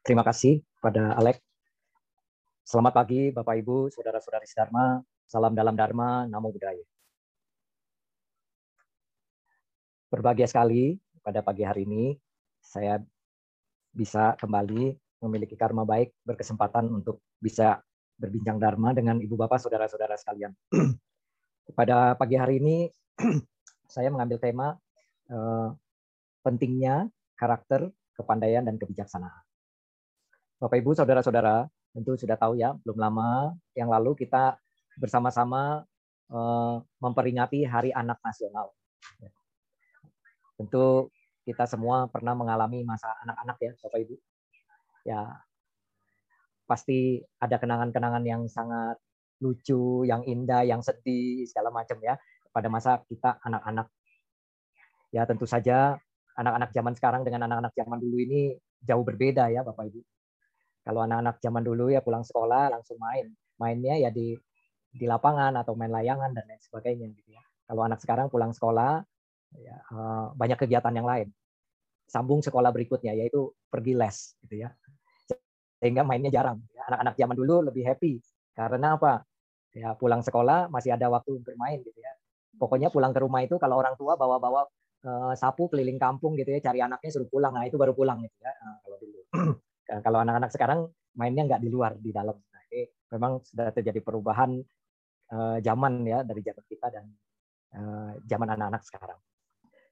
Terima kasih pada Alek. Selamat pagi Bapak Ibu, Saudara-saudari Dharma. Salam dalam Dharma, Namo Buddhaya. Berbahagia sekali pada pagi hari ini saya bisa kembali memiliki karma baik, berkesempatan untuk bisa berbincang Dharma dengan Ibu Bapak, Saudara-saudara sekalian. Pada pagi hari ini saya mengambil tema eh, pentingnya karakter, kepandaian, dan kebijaksanaan. Bapak Ibu, Saudara-saudara, tentu sudah tahu ya, belum lama yang lalu kita bersama-sama eh, memperingati Hari Anak Nasional. Tentu kita semua pernah mengalami masa anak-anak ya, Bapak Ibu. Ya, pasti ada kenangan-kenangan yang sangat lucu, yang indah, yang sedih, segala macam ya pada masa kita anak-anak. Ya tentu saja anak-anak zaman sekarang dengan anak-anak zaman dulu ini jauh berbeda ya Bapak Ibu. Kalau anak-anak zaman dulu ya pulang sekolah langsung main. Mainnya ya di di lapangan atau main layangan dan lain sebagainya gitu ya. Kalau anak sekarang pulang sekolah ya, eh, banyak kegiatan yang lain. Sambung sekolah berikutnya yaitu pergi les gitu ya sehingga mainnya jarang. Anak-anak zaman dulu lebih happy karena apa? Ya pulang sekolah masih ada waktu bermain gitu ya. Pokoknya pulang ke rumah itu kalau orang tua bawa-bawa uh, sapu keliling kampung gitu ya, cari anaknya suruh pulang. Nah itu baru pulang gitu ya. Nah, kalau dulu. kalau anak-anak sekarang mainnya nggak di luar di dalam. Nah, memang sudah terjadi perubahan uh, zaman ya dari zaman kita dan uh, zaman anak-anak sekarang.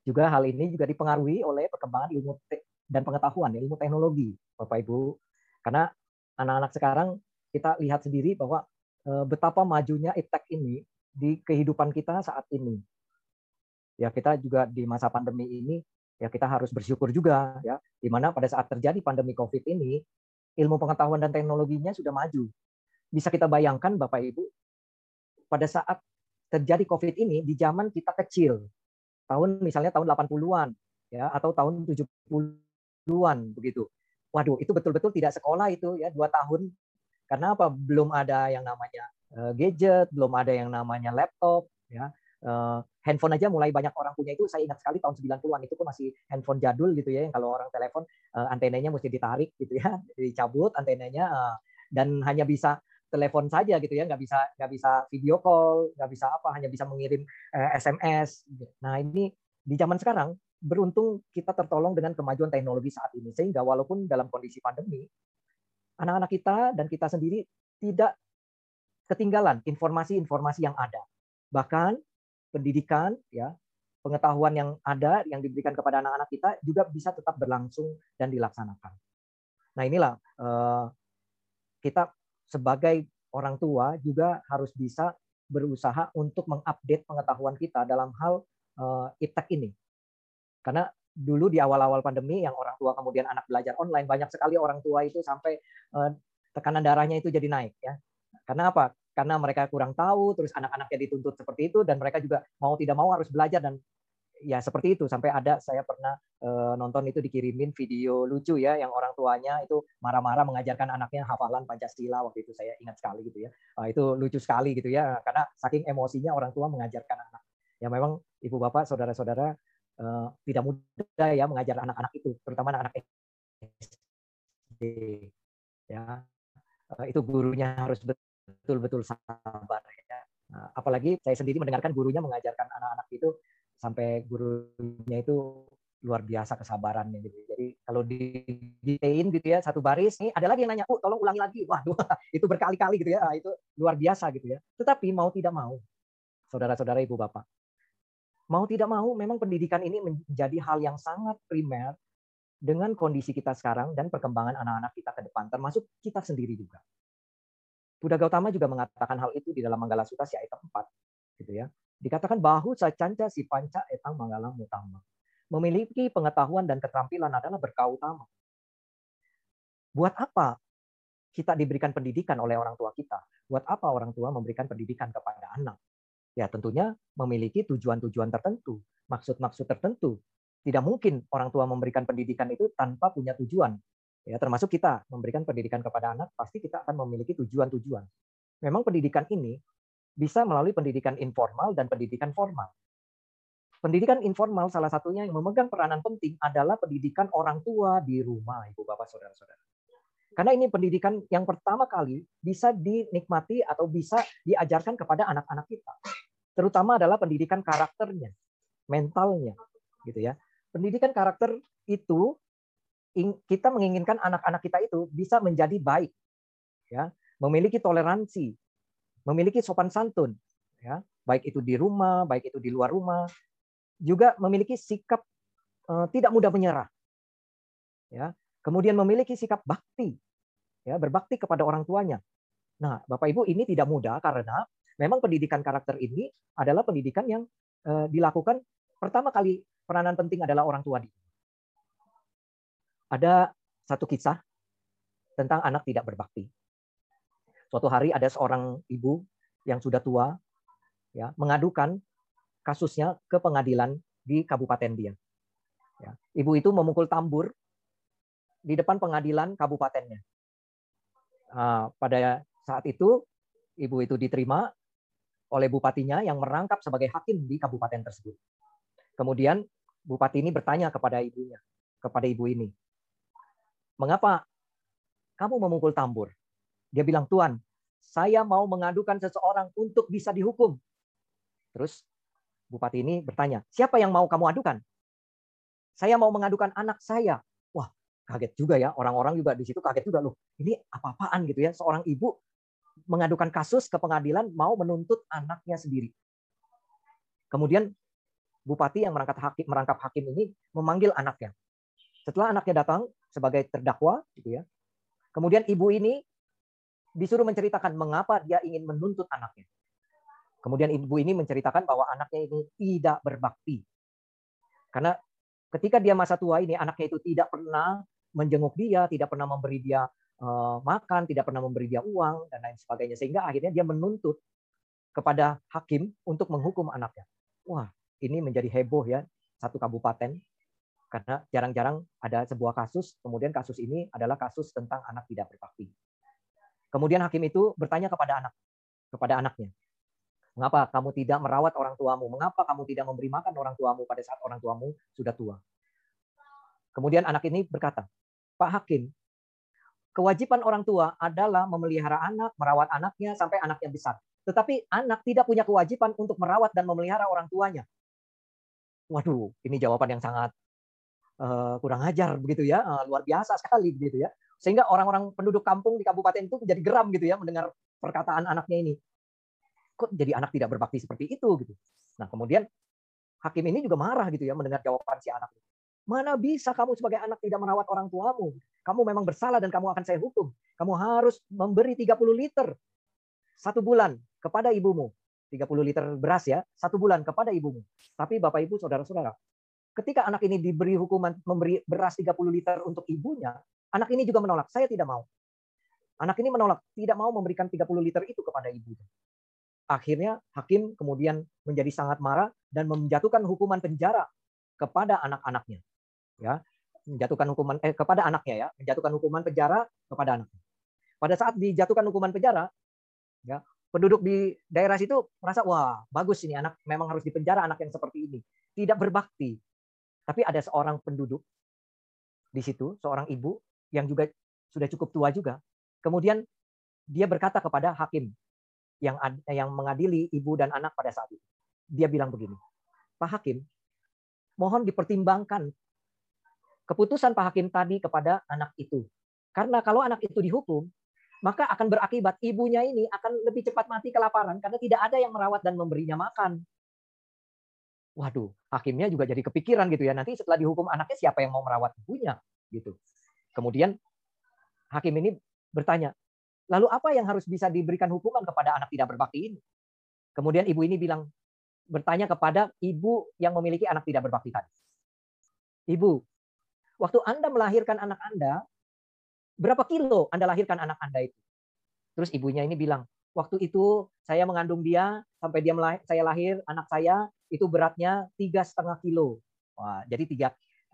Juga hal ini juga dipengaruhi oleh perkembangan ilmu dan pengetahuan, ilmu teknologi, Bapak Ibu karena anak-anak sekarang kita lihat sendiri bahwa eh, betapa majunya iptek ini di kehidupan kita saat ini. Ya kita juga di masa pandemi ini ya kita harus bersyukur juga ya di mana pada saat terjadi pandemi Covid ini ilmu pengetahuan dan teknologinya sudah maju. Bisa kita bayangkan Bapak Ibu pada saat terjadi Covid ini di zaman kita kecil. Tahun misalnya tahun 80-an ya atau tahun 70-an begitu waduh itu betul-betul tidak sekolah itu ya dua tahun karena apa belum ada yang namanya uh, gadget belum ada yang namanya laptop ya uh, handphone aja mulai banyak orang punya itu saya ingat sekali tahun 90-an itu pun masih handphone jadul gitu ya yang kalau orang telepon uh, antenanya mesti ditarik gitu ya dicabut antenanya uh, dan hanya bisa telepon saja gitu ya nggak bisa nggak bisa video call nggak bisa apa hanya bisa mengirim uh, SMS nah ini di zaman sekarang beruntung kita tertolong dengan kemajuan teknologi saat ini sehingga walaupun dalam kondisi pandemi anak-anak kita dan kita sendiri tidak ketinggalan informasi-informasi yang ada. Bahkan pendidikan ya pengetahuan yang ada yang diberikan kepada anak-anak kita juga bisa tetap berlangsung dan dilaksanakan nah inilah eh, kita sebagai orang tua juga harus bisa berusaha untuk mengupdate pengetahuan kita dalam hal uh, iptek ini karena dulu di awal-awal pandemi yang orang tua kemudian anak belajar online banyak sekali orang tua itu sampai uh, tekanan darahnya itu jadi naik ya. Karena apa? Karena mereka kurang tahu, terus anak-anaknya dituntut seperti itu dan mereka juga mau tidak mau harus belajar dan ya seperti itu. Sampai ada saya pernah uh, nonton itu dikirimin video lucu ya yang orang tuanya itu marah-marah mengajarkan anaknya hafalan Pancasila waktu itu. Saya ingat sekali gitu ya. Uh, itu lucu sekali gitu ya karena saking emosinya orang tua mengajarkan anak. Ya memang ibu bapak saudara-saudara Eh, tidak mudah ya mengajar anak-anak itu, terutama anak-anak SD. Ya, uh, itu gurunya harus betul-betul sabar ya. Nah, apalagi saya sendiri mendengarkan gurunya mengajarkan anak-anak itu sampai gurunya itu luar biasa kesabarannya gitu. Jadi kalau di ditain gitu ya satu baris, nih ada lagi yang nanya, "Oh, tolong ulangi lagi." Waduh, itu berkali-kali gitu ya. Nah, itu luar biasa gitu ya. Tetapi mau tidak mau, saudara-saudara ibu bapak, mau tidak mau memang pendidikan ini menjadi hal yang sangat primer dengan kondisi kita sekarang dan perkembangan anak-anak kita ke depan, termasuk kita sendiri juga. Buddha Gautama juga mengatakan hal itu di dalam Manggala Sutta si ayat 4. Gitu ya. Dikatakan bahu sacanca si panca etang manggala mutama. Memiliki pengetahuan dan keterampilan adalah berkah utama. Buat apa kita diberikan pendidikan oleh orang tua kita? Buat apa orang tua memberikan pendidikan kepada anak? ya tentunya memiliki tujuan-tujuan tertentu, maksud-maksud tertentu. Tidak mungkin orang tua memberikan pendidikan itu tanpa punya tujuan. Ya, termasuk kita memberikan pendidikan kepada anak, pasti kita akan memiliki tujuan-tujuan. Memang pendidikan ini bisa melalui pendidikan informal dan pendidikan formal. Pendidikan informal salah satunya yang memegang peranan penting adalah pendidikan orang tua di rumah, Ibu Bapak Saudara-saudara. Karena ini pendidikan yang pertama kali bisa dinikmati atau bisa diajarkan kepada anak-anak kita. Terutama adalah pendidikan karakternya, mentalnya, gitu ya. Pendidikan karakter itu kita menginginkan anak-anak kita itu bisa menjadi baik, ya, memiliki toleransi, memiliki sopan santun, ya, baik itu di rumah, baik itu di luar rumah, juga memiliki sikap uh, tidak mudah menyerah, ya, kemudian memiliki sikap bakti, ya, berbakti kepada orang tuanya. Nah, Bapak Ibu ini tidak mudah karena memang pendidikan karakter ini adalah pendidikan yang uh, dilakukan pertama kali peranan penting adalah orang tua di. Ada satu kisah tentang anak tidak berbakti. Suatu hari ada seorang ibu yang sudah tua ya mengadukan kasusnya ke pengadilan di kabupaten dia. Ya, ibu itu memukul tambur di depan pengadilan kabupatennya. Uh, pada saat itu ibu itu diterima oleh bupatinya yang merangkap sebagai hakim di kabupaten tersebut. Kemudian bupati ini bertanya kepada ibunya, kepada ibu ini, mengapa kamu memukul tambur? Dia bilang, Tuan, saya mau mengadukan seseorang untuk bisa dihukum. Terus bupati ini bertanya, siapa yang mau kamu adukan? Saya mau mengadukan anak saya. Wah, kaget juga ya. Orang-orang juga di situ kaget juga loh. Ini apa-apaan gitu ya. Seorang ibu mengadukan kasus ke pengadilan mau menuntut anaknya sendiri. Kemudian bupati yang merangkap hakim, merangkap hakim ini memanggil anaknya. Setelah anaknya datang sebagai terdakwa, gitu ya. Kemudian ibu ini disuruh menceritakan mengapa dia ingin menuntut anaknya. Kemudian ibu ini menceritakan bahwa anaknya ini tidak berbakti. Karena ketika dia masa tua ini, anaknya itu tidak pernah menjenguk dia, tidak pernah memberi dia uh, makan, tidak pernah memberi dia uang, dan lain sebagainya. Sehingga akhirnya dia menuntut kepada hakim untuk menghukum anaknya. Wah, ini menjadi heboh ya, satu kabupaten. Karena jarang-jarang ada sebuah kasus, kemudian kasus ini adalah kasus tentang anak tidak berbakti. Kemudian hakim itu bertanya kepada anak, kepada anaknya, mengapa kamu tidak merawat orang tuamu? Mengapa kamu tidak memberi makan orang tuamu pada saat orang tuamu sudah tua? Kemudian anak ini berkata, Pak Hakim, kewajiban orang tua adalah memelihara anak, merawat anaknya sampai anaknya besar. Tetapi anak tidak punya kewajiban untuk merawat dan memelihara orang tuanya. Waduh, ini jawaban yang sangat uh, kurang ajar begitu ya, uh, luar biasa sekali begitu ya. Sehingga orang-orang penduduk kampung di kabupaten itu menjadi geram gitu ya mendengar perkataan anaknya ini. Kok jadi anak tidak berbakti seperti itu gitu. Nah, kemudian hakim ini juga marah gitu ya mendengar jawaban si anak. Mana bisa kamu sebagai anak tidak merawat orang tuamu? Kamu memang bersalah dan kamu akan saya hukum. Kamu harus memberi 30 liter satu bulan kepada ibumu. 30 liter beras ya, satu bulan kepada ibumu. Tapi Bapak Ibu, Saudara-saudara, ketika anak ini diberi hukuman memberi beras 30 liter untuk ibunya, Anak ini juga menolak, saya tidak mau. Anak ini menolak, tidak mau memberikan 30 liter itu kepada ibunya. Akhirnya hakim kemudian menjadi sangat marah dan menjatuhkan hukuman penjara kepada anak-anaknya. Ya, menjatuhkan hukuman eh kepada anaknya ya, menjatuhkan hukuman penjara kepada anaknya. Pada saat dijatuhkan hukuman penjara, ya, penduduk di daerah situ merasa wah, bagus ini anak memang harus dipenjara anak yang seperti ini. Tidak berbakti. Tapi ada seorang penduduk di situ, seorang ibu yang juga sudah cukup tua juga. Kemudian dia berkata kepada hakim yang yang mengadili ibu dan anak pada saat itu. Dia bilang begini, Pak Hakim, mohon dipertimbangkan keputusan Pak Hakim tadi kepada anak itu. Karena kalau anak itu dihukum, maka akan berakibat ibunya ini akan lebih cepat mati kelaparan karena tidak ada yang merawat dan memberinya makan. Waduh, hakimnya juga jadi kepikiran gitu ya. Nanti setelah dihukum anaknya siapa yang mau merawat ibunya gitu. Kemudian hakim ini bertanya, lalu apa yang harus bisa diberikan hukuman kepada anak tidak berbakti ini? Kemudian ibu ini bilang, bertanya kepada ibu yang memiliki anak tidak berbakti tadi. Ibu, waktu Anda melahirkan anak Anda, berapa kilo Anda lahirkan anak Anda itu? Terus ibunya ini bilang, waktu itu saya mengandung dia sampai dia melahir, saya lahir anak saya itu beratnya tiga setengah kilo. Wah, jadi tiga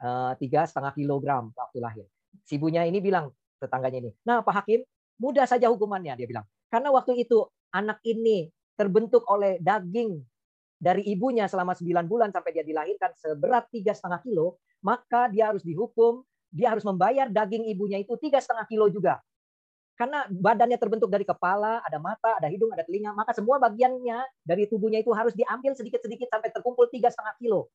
eh, tiga setengah kilogram waktu lahir. Si ibunya ini bilang tetangganya ini, nah Pak Hakim, mudah saja hukumannya dia bilang. Karena waktu itu anak ini terbentuk oleh daging dari ibunya selama 9 bulan sampai dia dilahirkan seberat tiga setengah kilo, maka dia harus dihukum dia harus membayar daging ibunya itu tiga setengah kilo juga. Karena badannya terbentuk dari kepala, ada mata, ada hidung, ada telinga, maka semua bagiannya dari tubuhnya itu harus diambil sedikit-sedikit sampai terkumpul tiga setengah kilo.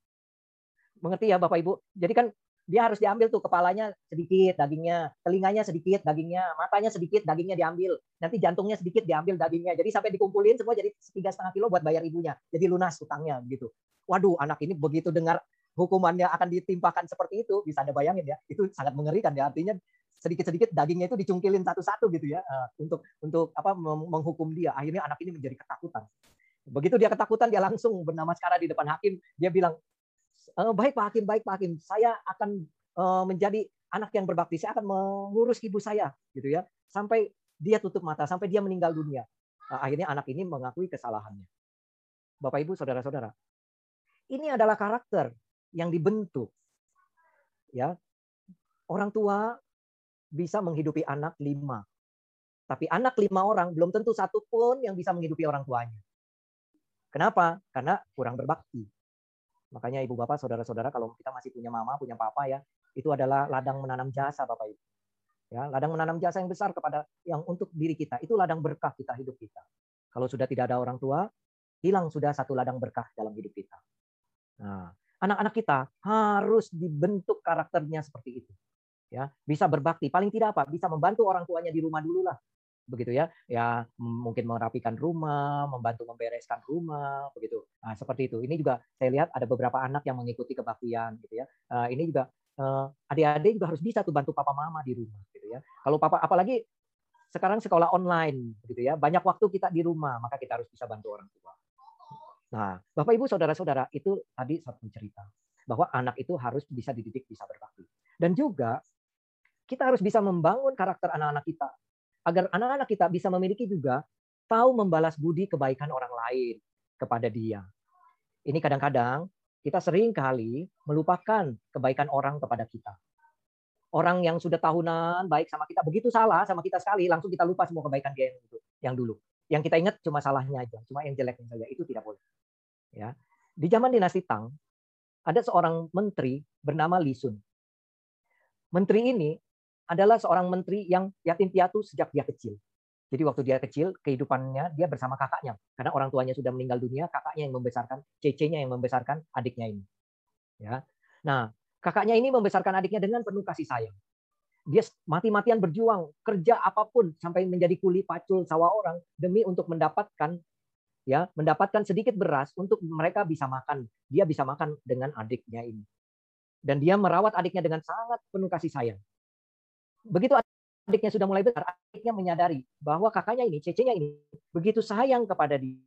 Mengerti ya Bapak Ibu? Jadi kan dia harus diambil tuh kepalanya sedikit dagingnya, telinganya sedikit dagingnya, matanya sedikit dagingnya diambil, nanti jantungnya sedikit diambil dagingnya. Jadi sampai dikumpulin semua jadi tiga setengah kilo buat bayar ibunya. Jadi lunas utangnya gitu. Waduh, anak ini begitu dengar hukumannya akan ditimpakan seperti itu, bisa Anda bayangin ya, itu sangat mengerikan ya. Artinya sedikit-sedikit dagingnya itu dicungkilin satu-satu gitu ya eh, untuk untuk apa menghukum dia. Akhirnya anak ini menjadi ketakutan. Begitu dia ketakutan, dia langsung bernama sekarang di depan hakim. Dia bilang, e, baik Pak Hakim, baik Pak Hakim, saya akan eh, menjadi anak yang berbakti. Saya akan mengurus ibu saya, gitu ya, sampai dia tutup mata, sampai dia meninggal dunia. Akhirnya anak ini mengakui kesalahannya. Bapak Ibu, saudara-saudara, ini adalah karakter yang dibentuk. Ya, orang tua bisa menghidupi anak lima. Tapi anak lima orang belum tentu satu pun yang bisa menghidupi orang tuanya. Kenapa? Karena kurang berbakti. Makanya ibu bapak, saudara-saudara, kalau kita masih punya mama, punya papa ya, itu adalah ladang menanam jasa bapak ibu. Ya, ladang menanam jasa yang besar kepada yang untuk diri kita. Itu ladang berkah kita hidup kita. Kalau sudah tidak ada orang tua, hilang sudah satu ladang berkah dalam hidup kita. Nah, anak-anak kita harus dibentuk karakternya seperti itu ya bisa berbakti. Paling tidak apa? Bisa membantu orang tuanya di rumah dulu lah. Begitu ya. Ya mungkin merapikan rumah membantu membereskan rumah begitu. Nah, seperti itu. Ini juga saya lihat ada beberapa anak yang mengikuti kebaktian gitu ya. Uh, ini juga uh, adik-adik juga harus bisa tuh bantu papa mama di rumah gitu ya. Kalau papa apalagi sekarang sekolah online gitu ya. Banyak waktu kita di rumah maka kita harus bisa bantu orang tua. Nah bapak ibu saudara-saudara itu tadi satu cerita bahwa anak itu harus bisa dididik bisa berbakti. Dan juga kita harus bisa membangun karakter anak-anak kita agar anak-anak kita bisa memiliki juga tahu membalas budi kebaikan orang lain kepada dia. Ini kadang-kadang kita sering kali melupakan kebaikan orang kepada kita. Orang yang sudah tahunan baik sama kita, begitu salah sama kita sekali, langsung kita lupa semua kebaikan dia yang, yang dulu. Yang kita ingat cuma salahnya aja, cuma yang jeleknya saja. Itu tidak boleh. Ya. Di zaman dinasti Tang, ada seorang menteri bernama Li Sun. Menteri ini adalah seorang menteri yang yatim piatu sejak dia kecil. Jadi waktu dia kecil, kehidupannya dia bersama kakaknya. Karena orang tuanya sudah meninggal dunia, kakaknya yang membesarkan, cecenya yang membesarkan adiknya ini. Ya. Nah, kakaknya ini membesarkan adiknya dengan penuh kasih sayang. Dia mati-matian berjuang, kerja apa pun sampai menjadi kuli pacul sawah orang demi untuk mendapatkan ya, mendapatkan sedikit beras untuk mereka bisa makan. Dia bisa makan dengan adiknya ini. Dan dia merawat adiknya dengan sangat penuh kasih sayang. Begitu adiknya sudah mulai besar, adiknya menyadari bahwa kakaknya ini, cecenya ini, begitu sayang kepada dia.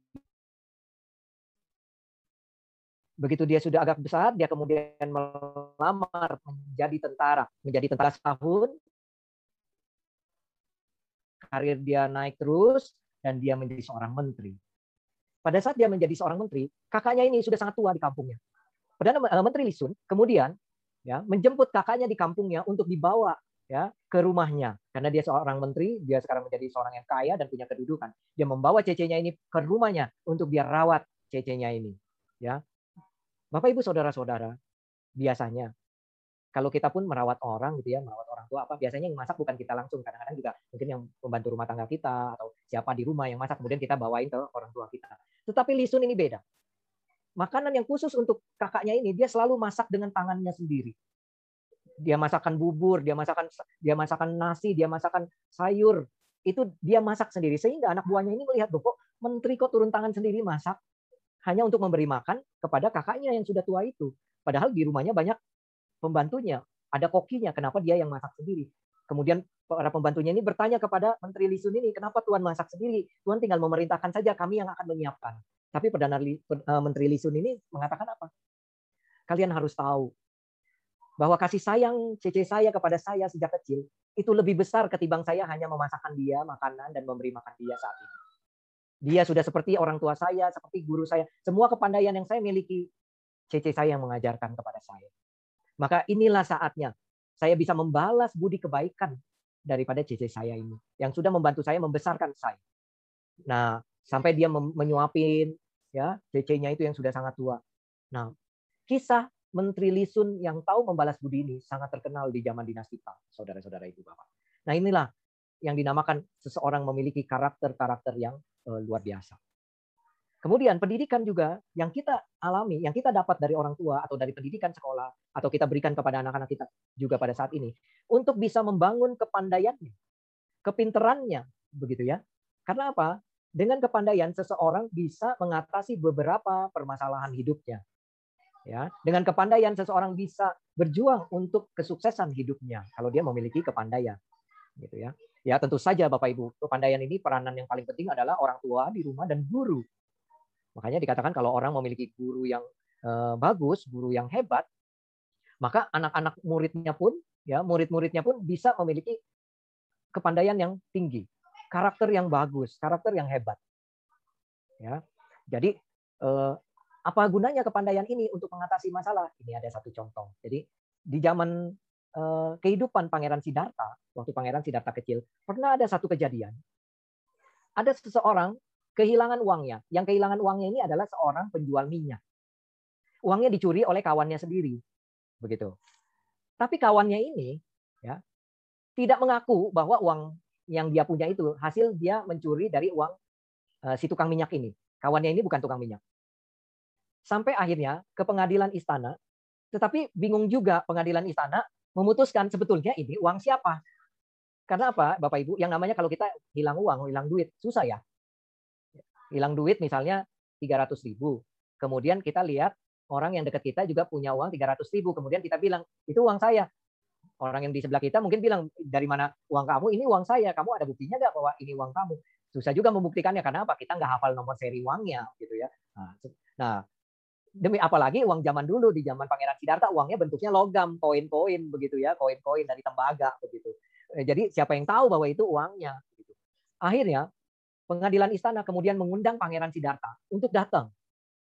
Begitu dia sudah agak besar, dia kemudian melamar menjadi tentara. Menjadi tentara setahun, karir dia naik terus, dan dia menjadi seorang menteri. Pada saat dia menjadi seorang menteri, kakaknya ini sudah sangat tua di kampungnya. Perdana eh, Menteri Lisun kemudian ya menjemput kakaknya di kampungnya untuk dibawa ya ke rumahnya. Karena dia seorang menteri dia sekarang menjadi seorang yang kaya dan punya kedudukan. Dia membawa cecenya ini ke rumahnya untuk dia rawat cecenya ini ya. Bapak ibu saudara saudara biasanya kalau kita pun merawat orang gitu ya merawat orang tua apa biasanya yang masak bukan kita langsung. Kadang-kadang juga mungkin yang membantu rumah tangga kita atau siapa di rumah yang masak kemudian kita bawain ke orang tua kita. Tetapi lisun ini beda. Makanan yang khusus untuk kakaknya ini dia selalu masak dengan tangannya sendiri dia masakan bubur, dia masakan dia masakan nasi, dia masakan sayur. Itu dia masak sendiri sehingga anak buahnya ini melihat, kok menteri kok turun tangan sendiri masak hanya untuk memberi makan kepada kakaknya yang sudah tua itu. Padahal di rumahnya banyak pembantunya, ada kokinya, kenapa dia yang masak sendiri? Kemudian para pembantunya ini bertanya kepada Menteri Lisun ini, kenapa Tuhan masak sendiri? Tuhan tinggal memerintahkan saja, kami yang akan menyiapkan. Tapi Perdana eh, Menteri Lisun ini mengatakan apa? Kalian harus tahu, bahwa kasih sayang cece saya kepada saya sejak kecil itu lebih besar ketimbang saya hanya memasakkan dia makanan dan memberi makan dia saat ini. Dia sudah seperti orang tua saya, seperti guru saya. Semua kepandaian yang saya miliki, cece saya yang mengajarkan kepada saya. Maka inilah saatnya saya bisa membalas budi kebaikan daripada cece saya ini. Yang sudah membantu saya membesarkan saya. Nah, sampai dia menyuapin ya cecenya itu yang sudah sangat tua. Nah, kisah Menteri Lisun yang tahu membalas budi ini sangat terkenal di zaman dinasti Tang, saudara-saudara ibu bapak. Nah inilah yang dinamakan seseorang memiliki karakter-karakter yang uh, luar biasa. Kemudian pendidikan juga yang kita alami, yang kita dapat dari orang tua atau dari pendidikan sekolah atau kita berikan kepada anak-anak kita juga pada saat ini untuk bisa membangun kepandaiannya, kepinterannya, begitu ya. Karena apa? Dengan kepandaian seseorang bisa mengatasi beberapa permasalahan hidupnya. Ya, dengan kepandaian seseorang bisa berjuang untuk kesuksesan hidupnya kalau dia memiliki kepandaian. Gitu ya. Ya, tentu saja Bapak Ibu, kepandaian ini peranan yang paling penting adalah orang tua di rumah dan guru. Makanya dikatakan kalau orang memiliki guru yang eh, bagus, guru yang hebat, maka anak-anak muridnya pun ya, murid-muridnya pun bisa memiliki kepandaian yang tinggi karakter yang bagus, karakter yang hebat. Ya. Jadi eh, apa gunanya kepandaian ini untuk mengatasi masalah? Ini ada satu contoh. Jadi di zaman eh, kehidupan Pangeran Siddhartha, waktu Pangeran Siddhartha kecil, pernah ada satu kejadian. Ada seseorang kehilangan uangnya. Yang kehilangan uangnya ini adalah seorang penjual minyak. Uangnya dicuri oleh kawannya sendiri. Begitu. Tapi kawannya ini ya tidak mengaku bahwa uang yang dia punya itu hasil dia mencuri dari uang uh, si tukang minyak ini. Kawannya ini bukan tukang minyak. Sampai akhirnya ke pengadilan istana, tetapi bingung juga pengadilan istana memutuskan sebetulnya ini uang siapa. Karena apa, Bapak Ibu? Yang namanya kalau kita hilang uang, hilang duit, susah ya. Hilang duit misalnya 300 ribu. Kemudian kita lihat orang yang dekat kita juga punya uang 300 ribu. Kemudian kita bilang, itu uang saya orang yang di sebelah kita mungkin bilang dari mana uang kamu ini uang saya kamu ada buktinya nggak bahwa ini uang kamu susah juga membuktikannya karena apa kita nggak hafal nomor seri uangnya gitu ya nah, nah demi apalagi uang zaman dulu di zaman Pangeran Siddhartha uangnya bentuknya logam koin-koin begitu ya koin-koin dari tembaga begitu eh, jadi siapa yang tahu bahwa itu uangnya akhirnya pengadilan istana kemudian mengundang Pangeran Siddhartha untuk datang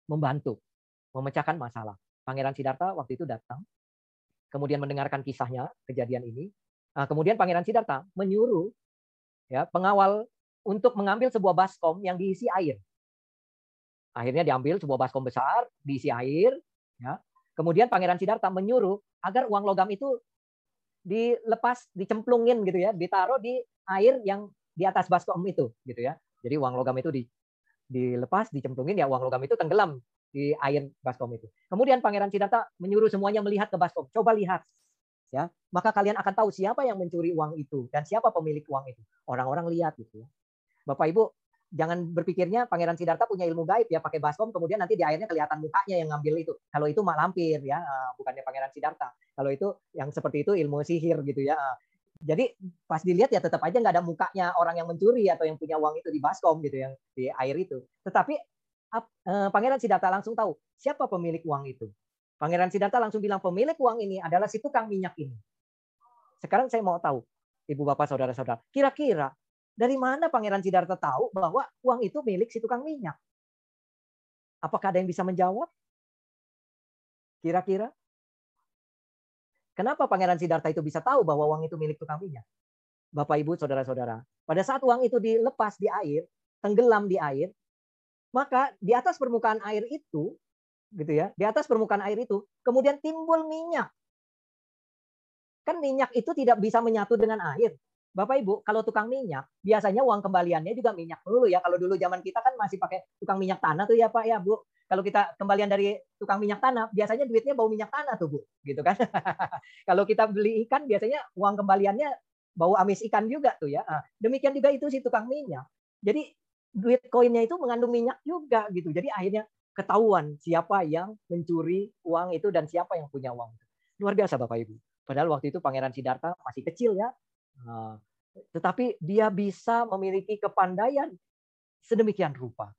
membantu memecahkan masalah Pangeran Siddhartha waktu itu datang kemudian mendengarkan kisahnya kejadian ini. Nah, kemudian Pangeran Siddhartha menyuruh ya pengawal untuk mengambil sebuah baskom yang diisi air. Akhirnya diambil sebuah baskom besar diisi air. Ya. Kemudian Pangeran Siddhartha menyuruh agar uang logam itu dilepas, dicemplungin gitu ya, ditaruh di air yang di atas baskom itu gitu ya. Jadi uang logam itu di, dilepas, dicemplungin ya uang logam itu tenggelam di air baskom itu. Kemudian Pangeran Siddhartha menyuruh semuanya melihat ke baskom. Coba lihat. Ya, maka kalian akan tahu siapa yang mencuri uang itu dan siapa pemilik uang itu. Orang-orang lihat gitu ya. Bapak Ibu, jangan berpikirnya Pangeran Siddhartha punya ilmu gaib ya pakai baskom kemudian nanti di airnya kelihatan mukanya yang ngambil itu. Kalau itu mak lampir ya, eh, bukannya Pangeran Siddhartha. Kalau itu yang seperti itu ilmu sihir gitu ya. Jadi pas dilihat ya tetap aja nggak ada mukanya orang yang mencuri atau yang punya uang itu di baskom gitu yang di air itu. Tetapi Eh, Pangeran Siddhartha langsung tahu siapa pemilik uang itu. Pangeran Siddhartha langsung bilang pemilik uang ini adalah si tukang minyak ini. Sekarang saya mau tahu, ibu bapak saudara-saudara, kira-kira dari mana Pangeran Siddhartha tahu bahwa uang itu milik si tukang minyak? Apakah ada yang bisa menjawab? Kira-kira? Kenapa Pangeran Siddhartha itu bisa tahu bahwa uang itu milik tukang minyak? Bapak, Ibu, Saudara-saudara, pada saat uang itu dilepas di air, tenggelam di air, maka di atas permukaan air itu, gitu ya, di atas permukaan air itu, kemudian timbul minyak. Kan minyak itu tidak bisa menyatu dengan air. Bapak Ibu, kalau tukang minyak, biasanya uang kembaliannya juga minyak dulu ya. Kalau dulu zaman kita kan masih pakai tukang minyak tanah tuh ya Pak ya Bu. Kalau kita kembalian dari tukang minyak tanah, biasanya duitnya bau minyak tanah tuh Bu, gitu kan. kalau kita beli ikan, biasanya uang kembaliannya bau amis ikan juga tuh ya. Ah, demikian juga itu si tukang minyak. Jadi duit koinnya itu mengandung minyak juga gitu. Jadi akhirnya ketahuan siapa yang mencuri uang itu dan siapa yang punya uang itu. Luar biasa Bapak Ibu. Padahal waktu itu Pangeran Siddhartha masih kecil ya. Nah, tetapi dia bisa memiliki kepandaian sedemikian rupa.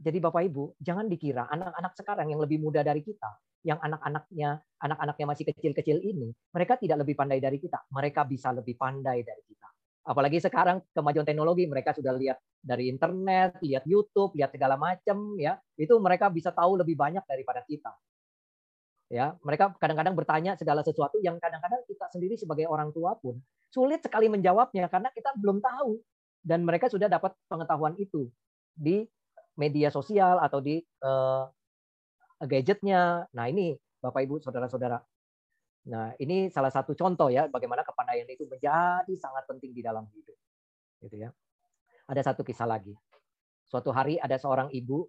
Jadi Bapak Ibu, jangan dikira anak-anak sekarang yang lebih muda dari kita, yang anak-anaknya anak-anaknya masih kecil-kecil ini, mereka tidak lebih pandai dari kita. Mereka bisa lebih pandai dari kita. Apalagi sekarang kemajuan teknologi, mereka sudah lihat dari internet, lihat YouTube, lihat segala macam ya. Itu mereka bisa tahu lebih banyak daripada kita. Ya, mereka kadang-kadang bertanya segala sesuatu yang kadang-kadang kita sendiri sebagai orang tua pun sulit sekali menjawabnya karena kita belum tahu dan mereka sudah dapat pengetahuan itu di media sosial atau di uh, gadgetnya. Nah, ini Bapak Ibu, saudara-saudara. Nah, ini salah satu contoh ya bagaimana kepandaian itu menjadi sangat penting di dalam hidup. Gitu ya. Ada satu kisah lagi. Suatu hari ada seorang ibu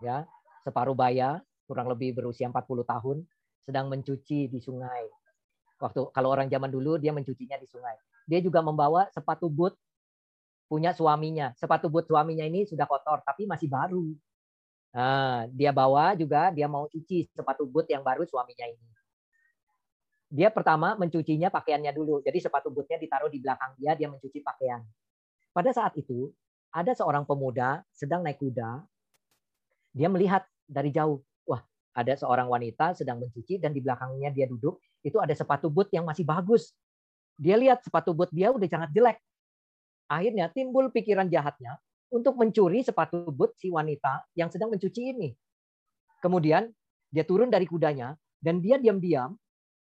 ya, separuh baya, kurang lebih berusia 40 tahun, sedang mencuci di sungai. Waktu kalau orang zaman dulu dia mencucinya di sungai. Dia juga membawa sepatu boot punya suaminya. Sepatu boot suaminya ini sudah kotor tapi masih baru. Nah, dia bawa juga dia mau cuci sepatu boot yang baru suaminya ini. Dia pertama mencucinya pakaiannya dulu. Jadi sepatu bootnya ditaruh di belakang dia, dia mencuci pakaian. Pada saat itu ada seorang pemuda sedang naik kuda. Dia melihat dari jauh, ada seorang wanita sedang mencuci dan di belakangnya dia duduk, itu ada sepatu boot yang masih bagus. Dia lihat sepatu boot dia udah sangat jelek. Akhirnya timbul pikiran jahatnya untuk mencuri sepatu boot si wanita yang sedang mencuci ini. Kemudian dia turun dari kudanya dan dia diam-diam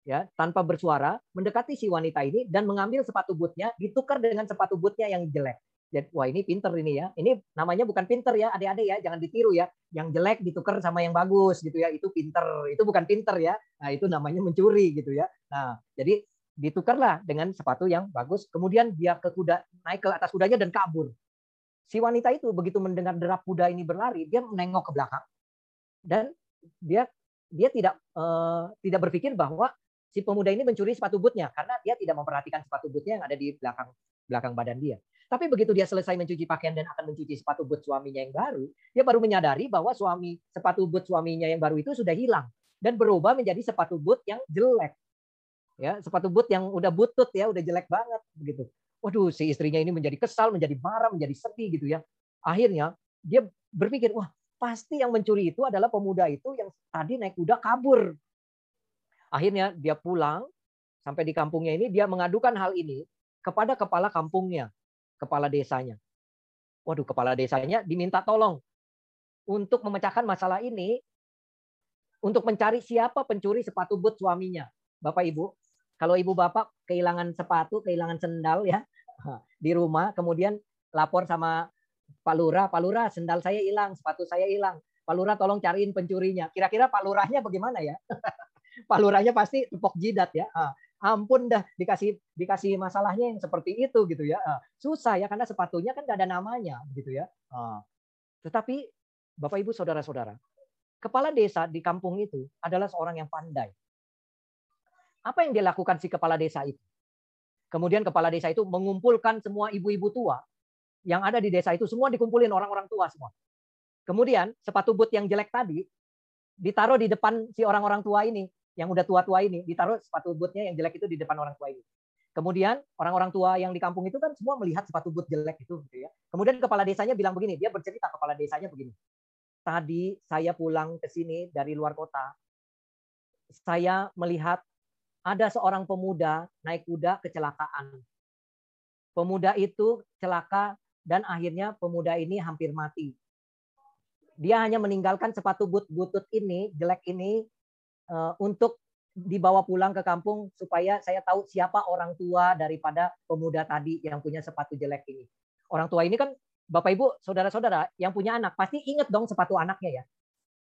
ya tanpa bersuara mendekati si wanita ini dan mengambil sepatu bootnya ditukar dengan sepatu bootnya yang jelek. Jadi, wah ini pinter ini ya. Ini namanya bukan pinter ya, adik-adik ya, jangan ditiru ya. Yang jelek ditukar sama yang bagus gitu ya, itu pinter. Itu bukan pinter ya. Nah, itu namanya mencuri gitu ya. Nah, jadi ditukarlah dengan sepatu yang bagus. Kemudian dia ke kuda, naik ke atas kudanya dan kabur. Si wanita itu begitu mendengar derap kuda ini berlari, dia menengok ke belakang dan dia dia tidak uh, tidak berpikir bahwa si pemuda ini mencuri sepatu bootnya karena dia tidak memperhatikan sepatu bootnya yang ada di belakang belakang badan dia. Tapi begitu dia selesai mencuci pakaian dan akan mencuci sepatu boot suaminya yang baru, dia baru menyadari bahwa suami sepatu boot suaminya yang baru itu sudah hilang dan berubah menjadi sepatu boot yang jelek. Ya, sepatu boot yang udah butut ya, udah jelek banget begitu. Waduh, si istrinya ini menjadi kesal, menjadi marah, menjadi sedih gitu ya. Akhirnya dia berpikir, wah pasti yang mencuri itu adalah pemuda itu yang tadi naik kuda kabur. Akhirnya dia pulang sampai di kampungnya ini dia mengadukan hal ini kepada kepala kampungnya kepala desanya. Waduh, kepala desanya diminta tolong untuk memecahkan masalah ini untuk mencari siapa pencuri sepatu boot suaminya. Bapak Ibu, kalau Ibu Bapak kehilangan sepatu, kehilangan sendal ya di rumah, kemudian lapor sama Pak Lurah, Pak Lurah sendal saya hilang, sepatu saya hilang. Pak Lurah tolong cariin pencurinya. Kira-kira Pak Lurahnya bagaimana ya? Pak Lurahnya pasti tepok jidat ya ampun dah dikasih dikasih masalahnya yang seperti itu gitu ya. Ah, susah ya karena sepatunya kan gak ada namanya gitu ya. Ah, tetapi Bapak Ibu saudara-saudara, kepala desa di kampung itu adalah seorang yang pandai. Apa yang dia lakukan si kepala desa itu? Kemudian kepala desa itu mengumpulkan semua ibu-ibu tua yang ada di desa itu semua dikumpulin orang-orang tua semua. Kemudian sepatu boot yang jelek tadi ditaruh di depan si orang-orang tua ini yang udah tua-tua ini ditaruh sepatu bootnya yang jelek itu di depan orang tua ini. Kemudian orang-orang tua yang di kampung itu kan semua melihat sepatu boot jelek itu gitu ya. Kemudian kepala desanya bilang begini, dia bercerita kepala desanya begini. Tadi saya pulang ke sini dari luar kota. Saya melihat ada seorang pemuda naik kuda kecelakaan. Pemuda itu celaka dan akhirnya pemuda ini hampir mati. Dia hanya meninggalkan sepatu boot butut ini, jelek ini untuk dibawa pulang ke kampung supaya saya tahu siapa orang tua daripada pemuda tadi yang punya sepatu jelek ini. Orang tua ini kan Bapak Ibu, saudara-saudara yang punya anak pasti inget dong sepatu anaknya ya.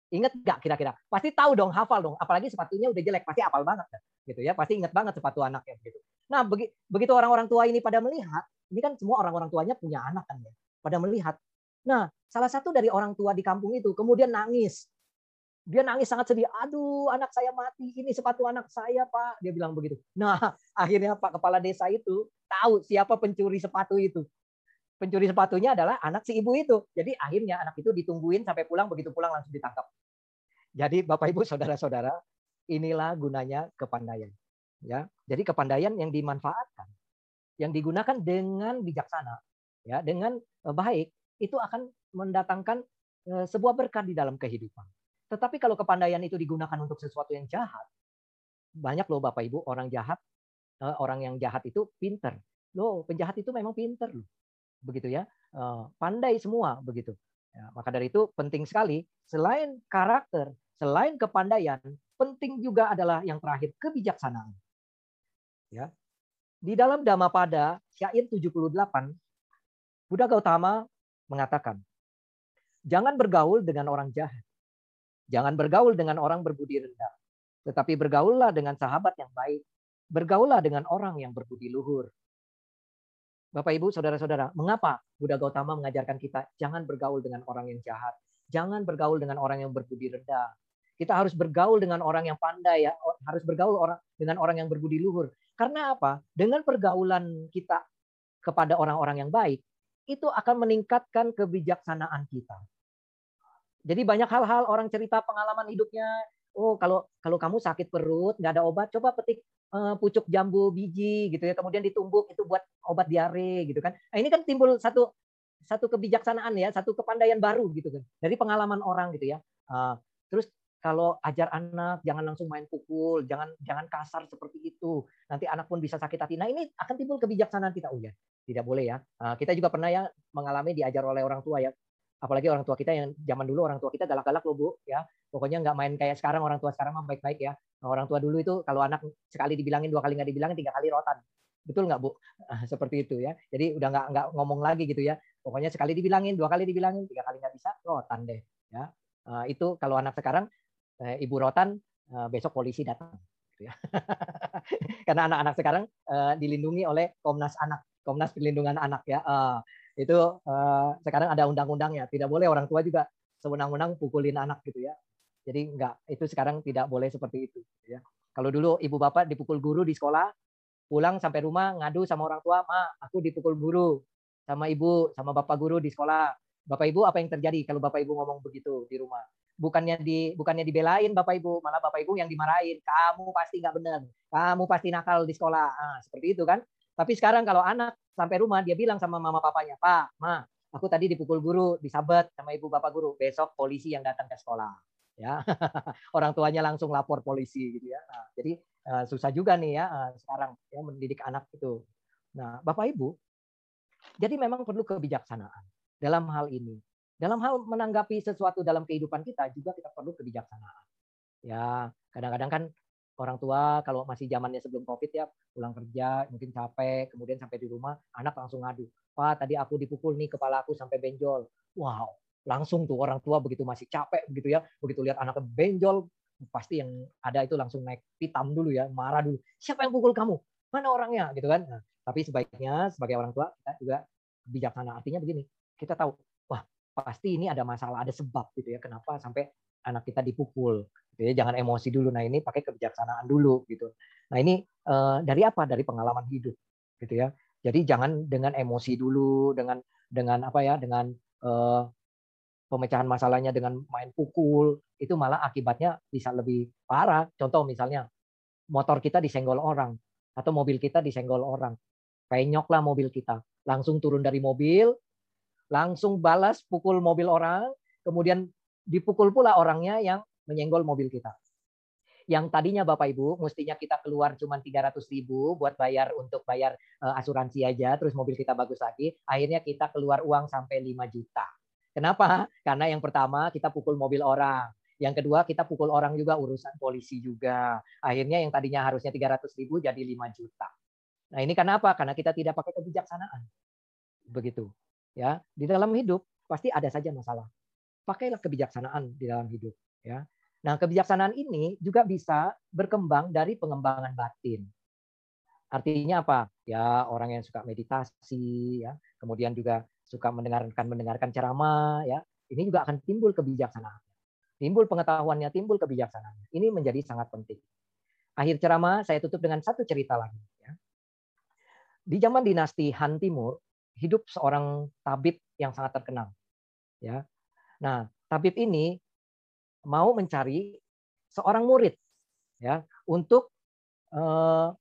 Ingat nggak kira-kira? Pasti tahu dong, hafal dong. Apalagi sepatunya udah jelek, pasti hafal banget gitu ya. Pasti inget banget sepatu anaknya gitu. Nah, begitu orang-orang tua ini pada melihat, ini kan semua orang-orang tuanya punya anak kan ya. Pada melihat. Nah, salah satu dari orang tua di kampung itu kemudian nangis dia nangis sangat sedih. Aduh, anak saya mati. Ini sepatu anak saya, Pak. Dia bilang begitu. Nah, akhirnya Pak Kepala Desa itu tahu siapa pencuri sepatu itu. Pencuri sepatunya adalah anak si ibu itu. Jadi akhirnya anak itu ditungguin sampai pulang. Begitu pulang langsung ditangkap. Jadi Bapak Ibu, Saudara-saudara, inilah gunanya kepandaian. Ya, jadi kepandaian yang dimanfaatkan, yang digunakan dengan bijaksana, ya, dengan eh, baik, itu akan mendatangkan eh, sebuah berkat di dalam kehidupan. Tetapi kalau kepandaian itu digunakan untuk sesuatu yang jahat, banyak loh Bapak Ibu orang jahat, eh, orang yang jahat itu pinter. Loh, penjahat itu memang pinter loh. Begitu ya. Eh, pandai semua begitu. Ya, maka dari itu penting sekali selain karakter, selain kepandaian, penting juga adalah yang terakhir kebijaksanaan. Ya. Di dalam Dhammapada syair 78 Buddha Gautama mengatakan, jangan bergaul dengan orang jahat Jangan bergaul dengan orang berbudi rendah. Tetapi bergaullah dengan sahabat yang baik. Bergaullah dengan orang yang berbudi luhur. Bapak Ibu, saudara-saudara, mengapa Buddha Gautama mengajarkan kita jangan bergaul dengan orang yang jahat, jangan bergaul dengan orang yang berbudi rendah. Kita harus bergaul dengan orang yang pandai ya, harus bergaul orang dengan orang yang berbudi luhur. Karena apa? Dengan pergaulan kita kepada orang-orang yang baik, itu akan meningkatkan kebijaksanaan kita. Jadi banyak hal-hal orang cerita pengalaman hidupnya. Oh, kalau kalau kamu sakit perut, nggak ada obat, coba petik uh, pucuk jambu biji gitu ya, kemudian ditumbuk itu buat obat diare gitu kan. Nah, ini kan timbul satu satu kebijaksanaan ya, satu kepandaian baru gitu kan dari pengalaman orang gitu ya. Uh, terus kalau ajar anak jangan langsung main pukul, jangan jangan kasar seperti itu. Nanti anak pun bisa sakit hati. Nah ini akan timbul kebijaksanaan kita. Oh ya, tidak boleh ya. Uh, kita juga pernah ya mengalami diajar oleh orang tua ya. Apalagi orang tua kita yang zaman dulu orang tua kita galak-galak loh bu ya. Pokoknya nggak main kayak sekarang orang tua sekarang mah baik-baik ya. Nah, orang tua dulu itu kalau anak sekali dibilangin dua kali nggak dibilangin tiga kali rotan. Betul nggak bu? Seperti itu ya. Jadi udah nggak nggak ngomong lagi gitu ya. Pokoknya sekali dibilangin, dua kali dibilangin, tiga kali nggak bisa, rotan deh. Ya. Uh, itu kalau anak sekarang, uh, ibu rotan, uh, besok polisi datang. Gitu ya. Karena anak-anak sekarang uh, dilindungi oleh Komnas Anak, Komnas Perlindungan Anak ya. Itu uh, sekarang ada undang-undangnya. Tidak boleh orang tua juga sewenang-wenang pukulin anak gitu ya. Jadi enggak, itu sekarang tidak boleh seperti itu. Ya. Kalau dulu ibu bapak dipukul guru di sekolah, pulang sampai rumah ngadu sama orang tua, ma, aku dipukul guru sama ibu, sama bapak guru di sekolah. Bapak ibu apa yang terjadi kalau bapak ibu ngomong begitu di rumah? Bukannya di bukannya dibelain bapak ibu, malah bapak ibu yang dimarahin. Kamu pasti nggak benar, kamu pasti nakal di sekolah. Nah, seperti itu kan? Tapi sekarang kalau anak sampai rumah dia bilang sama mama papanya, Pak, Ma, aku tadi dipukul guru, disabet sama ibu bapak guru. Besok polisi yang datang ke sekolah. Ya orang tuanya langsung lapor polisi gitu ya. Nah, jadi uh, susah juga nih ya uh, sekarang ya mendidik anak itu. Nah bapak ibu jadi memang perlu kebijaksanaan dalam hal ini. Dalam hal menanggapi sesuatu dalam kehidupan kita juga kita perlu kebijaksanaan. Ya kadang-kadang kan orang tua kalau masih zamannya sebelum covid ya pulang kerja mungkin capek kemudian sampai di rumah anak langsung ngadu pak tadi aku dipukul nih kepala aku sampai benjol wow langsung tuh orang tua begitu masih capek begitu ya, begitu lihat anaknya benjol, pasti yang ada itu langsung naik pitam dulu ya, marah dulu. Siapa yang pukul kamu? Mana orangnya? Gitu kan. Nah, tapi sebaiknya sebagai orang tua kita juga bijaksana. Artinya begini, kita tahu, wah pasti ini ada masalah, ada sebab gitu ya, kenapa sampai anak kita dipukul. Gitu ya. Jangan emosi dulu. Nah ini pakai kebijaksanaan dulu gitu. Nah ini uh, dari apa? Dari pengalaman hidup gitu ya. Jadi jangan dengan emosi dulu, dengan dengan apa ya, dengan uh, pemecahan masalahnya dengan main pukul, itu malah akibatnya bisa lebih parah. Contoh misalnya, motor kita disenggol orang, atau mobil kita disenggol orang. Penyok lah mobil kita. Langsung turun dari mobil, langsung balas pukul mobil orang, kemudian dipukul pula orangnya yang menyenggol mobil kita. Yang tadinya Bapak Ibu, mestinya kita keluar cuma 300 ribu buat bayar untuk bayar eh, asuransi aja, terus mobil kita bagus lagi, akhirnya kita keluar uang sampai 5 juta Kenapa? Karena yang pertama kita pukul mobil orang. Yang kedua kita pukul orang juga urusan polisi juga. Akhirnya yang tadinya harusnya 300 ribu jadi 5 juta. Nah ini karena apa? Karena kita tidak pakai kebijaksanaan. Begitu. Ya, di dalam hidup pasti ada saja masalah. Pakailah kebijaksanaan di dalam hidup. Ya. Nah kebijaksanaan ini juga bisa berkembang dari pengembangan batin. Artinya apa? Ya orang yang suka meditasi, ya, kemudian juga suka mendengarkan mendengarkan ceramah ya ini juga akan timbul kebijaksanaan timbul pengetahuannya timbul kebijaksanaan ini menjadi sangat penting akhir ceramah saya tutup dengan satu cerita lagi ya. di zaman dinasti Han Timur hidup seorang tabib yang sangat terkenal ya nah tabib ini mau mencari seorang murid ya untuk uh,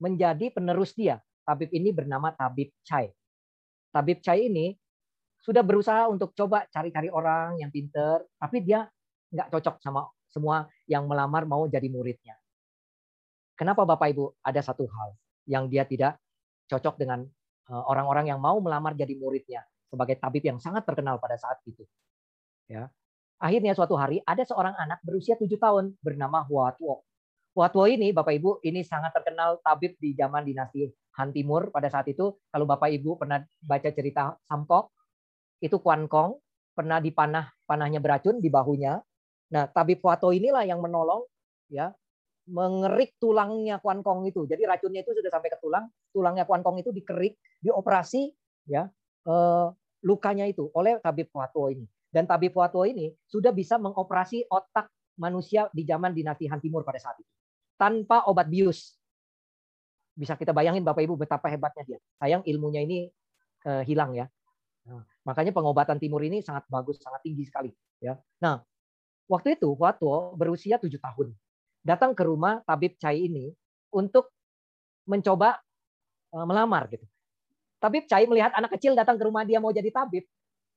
menjadi penerus dia tabib ini bernama tabib Chai Tabib Chai ini sudah berusaha untuk coba cari-cari orang yang pinter, tapi dia nggak cocok sama semua yang melamar mau jadi muridnya. Kenapa Bapak Ibu? Ada satu hal yang dia tidak cocok dengan eh, orang-orang yang mau melamar jadi muridnya sebagai tabib yang sangat terkenal pada saat itu. Ya. Akhirnya suatu hari ada seorang anak berusia tujuh tahun bernama Hua Tuo. Hua Tuo ini Bapak Ibu ini sangat terkenal tabib di zaman dinasti Han Timur pada saat itu. Kalau Bapak Ibu pernah baca cerita Sampok, itu Kuan Kong pernah dipanah panahnya beracun di bahunya. Nah, tabib Wato inilah yang menolong ya mengerik tulangnya Kuan Kong itu. Jadi racunnya itu sudah sampai ke tulang, tulangnya Kuan Kong itu dikerik, dioperasi ya eh, lukanya itu oleh tabib Watwo ini. Dan tabib Watwo ini sudah bisa mengoperasi otak manusia di zaman dinasti Han Timur pada saat itu. Tanpa obat bius. Bisa kita bayangin Bapak Ibu betapa hebatnya dia. Sayang ilmunya ini uh, hilang ya. Nah, makanya pengobatan timur ini sangat bagus, sangat tinggi sekali. Ya. Nah, waktu itu Watwo berusia tujuh tahun datang ke rumah tabib Chai ini untuk mencoba eh, melamar gitu. Tabib Chai melihat anak kecil datang ke rumah dia mau jadi tabib,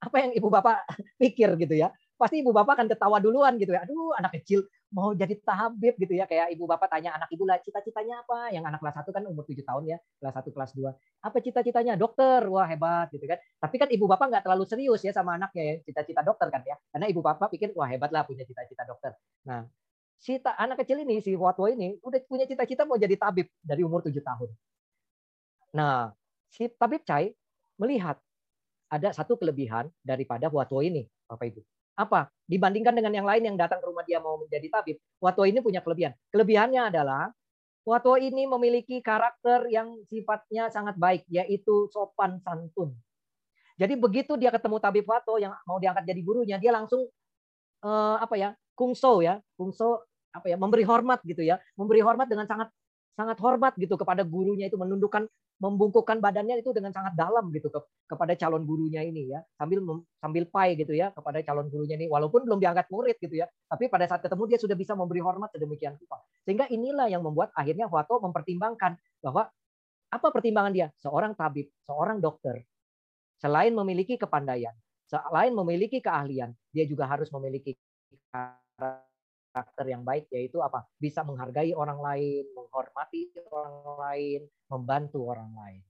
apa yang ibu bapak pikir gitu ya? Pasti ibu bapak akan ketawa duluan gitu ya. Aduh, anak kecil mau jadi tabib gitu ya. Kayak ibu bapak tanya anak ibu lah, cita-citanya apa? Yang anak kelas satu kan umur tujuh tahun ya, kelas satu kelas dua Apa cita-citanya? Dokter. Wah, hebat gitu kan. Tapi kan ibu bapak nggak terlalu serius ya sama anaknya ya, cita-cita dokter kan ya. Karena ibu bapak pikir, wah hebat lah punya cita-cita dokter. Nah, si anak kecil ini, si Watwo ini, udah punya cita-cita mau jadi tabib dari umur tujuh tahun. Nah, si tabib Chai melihat ada satu kelebihan daripada Watwo ini, Bapak Ibu. Apa? Dibandingkan dengan yang lain yang datang ke rumah dia mau menjadi tabib, Watwo ini punya kelebihan. Kelebihannya adalah Watwo ini memiliki karakter yang sifatnya sangat baik, yaitu sopan santun. Jadi begitu dia ketemu tabib Watwo yang mau diangkat jadi gurunya, dia langsung eh, apa ya, kungso ya, kungso apa ya memberi hormat gitu ya memberi hormat dengan sangat sangat hormat gitu kepada gurunya itu menundukkan membungkukkan badannya itu dengan sangat dalam gitu ke, kepada calon gurunya ini ya. Sambil sambil pai gitu ya kepada calon gurunya ini. Walaupun belum diangkat murid gitu ya tapi pada saat ketemu dia sudah bisa memberi hormat sedemikian rupa. Sehingga inilah yang membuat akhirnya Huato mempertimbangkan bahwa apa pertimbangan dia? Seorang tabib seorang dokter selain memiliki kepandaian selain memiliki keahlian dia juga harus memiliki yang baik yaitu apa? Bisa menghargai orang lain, menghormati orang lain, membantu orang lain.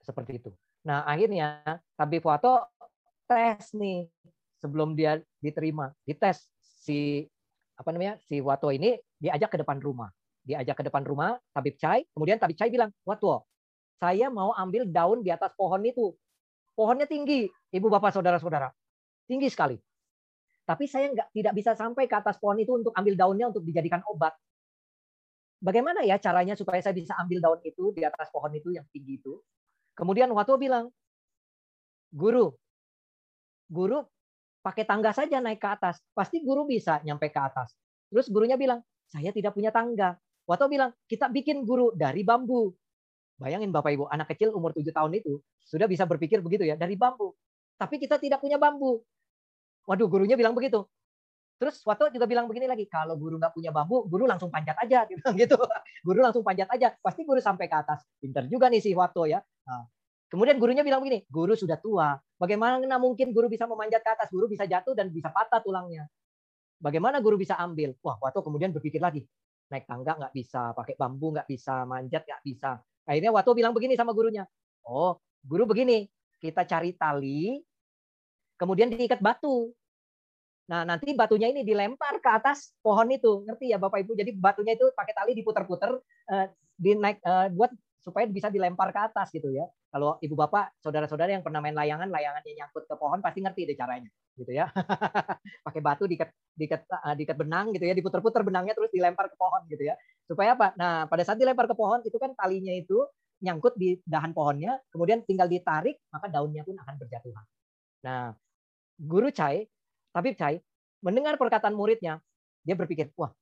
Seperti itu. Nah, akhirnya Tabib Wato tes nih sebelum dia diterima. Dites si apa namanya? Si Wato ini diajak ke depan rumah. Diajak ke depan rumah Tabib Chai, kemudian Tabib Chai bilang, "Wato, saya mau ambil daun di atas pohon itu. Pohonnya tinggi, Ibu Bapak Saudara-saudara. Tinggi sekali. Tapi saya nggak tidak bisa sampai ke atas pohon itu untuk ambil daunnya untuk dijadikan obat. Bagaimana ya caranya supaya saya bisa ambil daun itu di atas pohon itu yang tinggi itu? Kemudian Watto bilang, guru, guru pakai tangga saja naik ke atas. Pasti guru bisa nyampe ke atas. Terus gurunya bilang, saya tidak punya tangga. Watto bilang, kita bikin guru dari bambu. Bayangin Bapak Ibu, anak kecil umur 7 tahun itu sudah bisa berpikir begitu ya, dari bambu. Tapi kita tidak punya bambu. Waduh, gurunya bilang begitu. Terus Wato juga bilang begini lagi, kalau guru nggak punya bambu, guru langsung panjat aja, gitu. Guru langsung panjat aja, pasti guru sampai ke atas. Pinter juga nih si Wato ya. Nah, kemudian gurunya bilang begini, guru sudah tua, bagaimana mungkin guru bisa memanjat ke atas? Guru bisa jatuh dan bisa patah tulangnya. Bagaimana guru bisa ambil? Wah, Wato kemudian berpikir lagi, naik tangga nggak bisa, pakai bambu nggak bisa, manjat nggak bisa. Akhirnya Wato bilang begini sama gurunya, oh guru begini, kita cari tali, kemudian diikat batu. Nah, nanti batunya ini dilempar ke atas pohon itu. Ngerti ya Bapak Ibu? Jadi batunya itu pakai tali diputar-putar uh, dinaik uh, buat supaya bisa dilempar ke atas gitu ya. Kalau Ibu Bapak, saudara-saudara yang pernah main layangan, layangannya nyangkut ke pohon pasti ngerti deh caranya gitu ya. pakai batu diikat diikat uh, diikat benang gitu ya, diputar-putar benangnya terus dilempar ke pohon gitu ya. Supaya apa? Nah, pada saat dilempar ke pohon itu kan talinya itu nyangkut di dahan pohonnya, kemudian tinggal ditarik, maka daunnya pun akan berjatuhan. Nah, guru Chai Tabib Chai mendengar perkataan muridnya, dia berpikir, wah,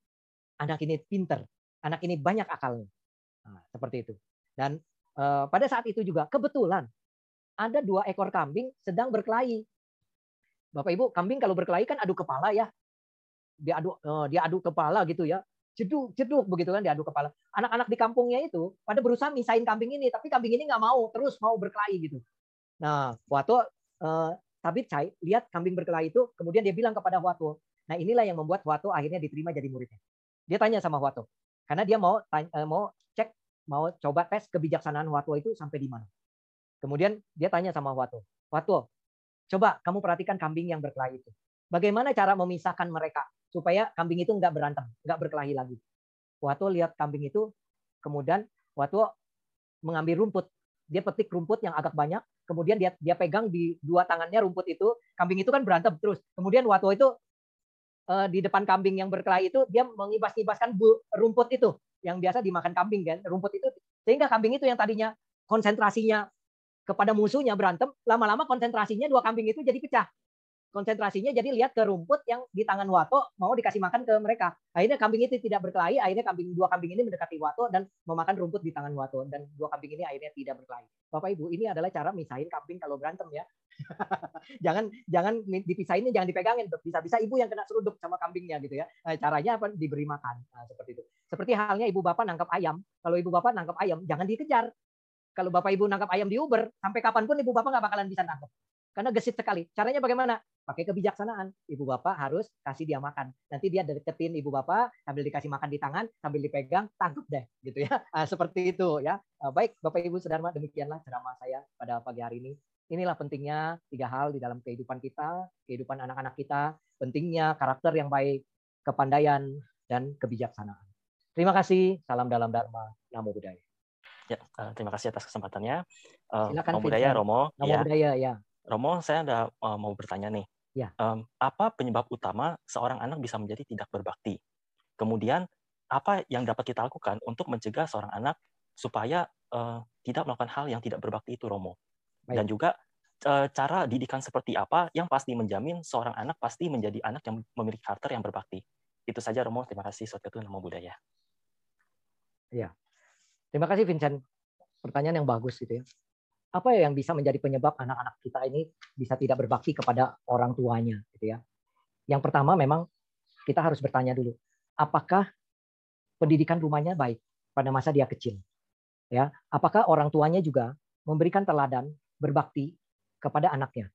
anak ini pinter, anak ini banyak akalnya. Nah, seperti itu. Dan eh, pada saat itu juga kebetulan ada dua ekor kambing sedang berkelahi. Bapak Ibu, kambing kalau berkelahi kan adu kepala ya. Dia adu eh, dia adu kepala gitu ya. Jeduk begitu kan diadu kepala. Anak-anak di kampungnya itu pada berusaha misain kambing ini, tapi kambing ini nggak mau, terus mau berkelahi gitu. Nah, waktu eh, Tabib Chai lihat kambing berkelahi itu, kemudian dia bilang kepada Huato. Nah inilah yang membuat Huato akhirnya diterima jadi muridnya. Dia tanya sama Huato, karena dia mau tanya, eh, mau cek, mau coba tes kebijaksanaan Huato itu sampai di mana. Kemudian dia tanya sama Huato, Huato, coba kamu perhatikan kambing yang berkelahi itu. Bagaimana cara memisahkan mereka supaya kambing itu nggak berantem, nggak berkelahi lagi. Huato lihat kambing itu, kemudian Huato mengambil rumput dia petik rumput yang agak banyak, kemudian dia dia pegang di dua tangannya rumput itu, kambing itu kan berantem terus. Kemudian Wato itu uh, di depan kambing yang berkelahi itu dia mengibas-ibaskan rumput itu yang biasa dimakan kambing kan, rumput itu sehingga kambing itu yang tadinya konsentrasinya kepada musuhnya berantem, lama-lama konsentrasinya dua kambing itu jadi pecah konsentrasinya jadi lihat ke rumput yang di tangan Wato mau dikasih makan ke mereka. Akhirnya kambing itu tidak berkelahi, akhirnya kambing dua kambing ini mendekati Wato dan memakan rumput di tangan Wato dan dua kambing ini akhirnya tidak berkelahi. Bapak Ibu, ini adalah cara misahin kambing kalau berantem ya. jangan jangan dipisahin jangan dipegangin bisa-bisa ibu yang kena seruduk sama kambingnya gitu ya. Nah, caranya apa? Diberi makan. Nah, seperti itu. Seperti halnya ibu bapak nangkap ayam. Kalau ibu bapak nangkap ayam jangan dikejar. Kalau bapak ibu nangkap ayam di Uber, sampai kapan pun ibu bapak nggak bakalan bisa nangkap karena gesit sekali. Caranya bagaimana? Pakai kebijaksanaan. Ibu bapak harus kasih dia makan. Nanti dia deketin ibu bapak sambil dikasih makan di tangan, sambil dipegang, tangkap deh, gitu ya. Nah, seperti itu ya. Ah, baik, Bapak Ibu Saudara, demikianlah ceramah saya pada pagi hari ini. Inilah pentingnya tiga hal di dalam kehidupan kita, kehidupan anak-anak kita, pentingnya karakter yang baik, kepandaian, dan kebijaksanaan. Terima kasih. Salam dalam Dharma. Namo Buddhaya. Ya, uh, terima kasih atas kesempatannya. Uh, Silakan, Namo Buddhaya, Romo. Namo ya. Buddhaya, ya. Romo, saya ada uh, mau bertanya nih. Ya. Um, apa penyebab utama seorang anak bisa menjadi tidak berbakti? Kemudian apa yang dapat kita lakukan untuk mencegah seorang anak supaya uh, tidak melakukan hal yang tidak berbakti itu, Romo? Baik. Dan juga uh, cara didikan seperti apa yang pasti menjamin seorang anak pasti menjadi anak yang memiliki karakter yang berbakti. Itu saja, Romo. Terima kasih. Suatu itu nama budaya. Ya. Terima kasih, Vincent. Pertanyaan yang bagus gitu ya apa yang bisa menjadi penyebab anak-anak kita ini bisa tidak berbakti kepada orang tuanya gitu ya. Yang pertama memang kita harus bertanya dulu, apakah pendidikan rumahnya baik pada masa dia kecil? Ya, apakah orang tuanya juga memberikan teladan berbakti kepada anaknya?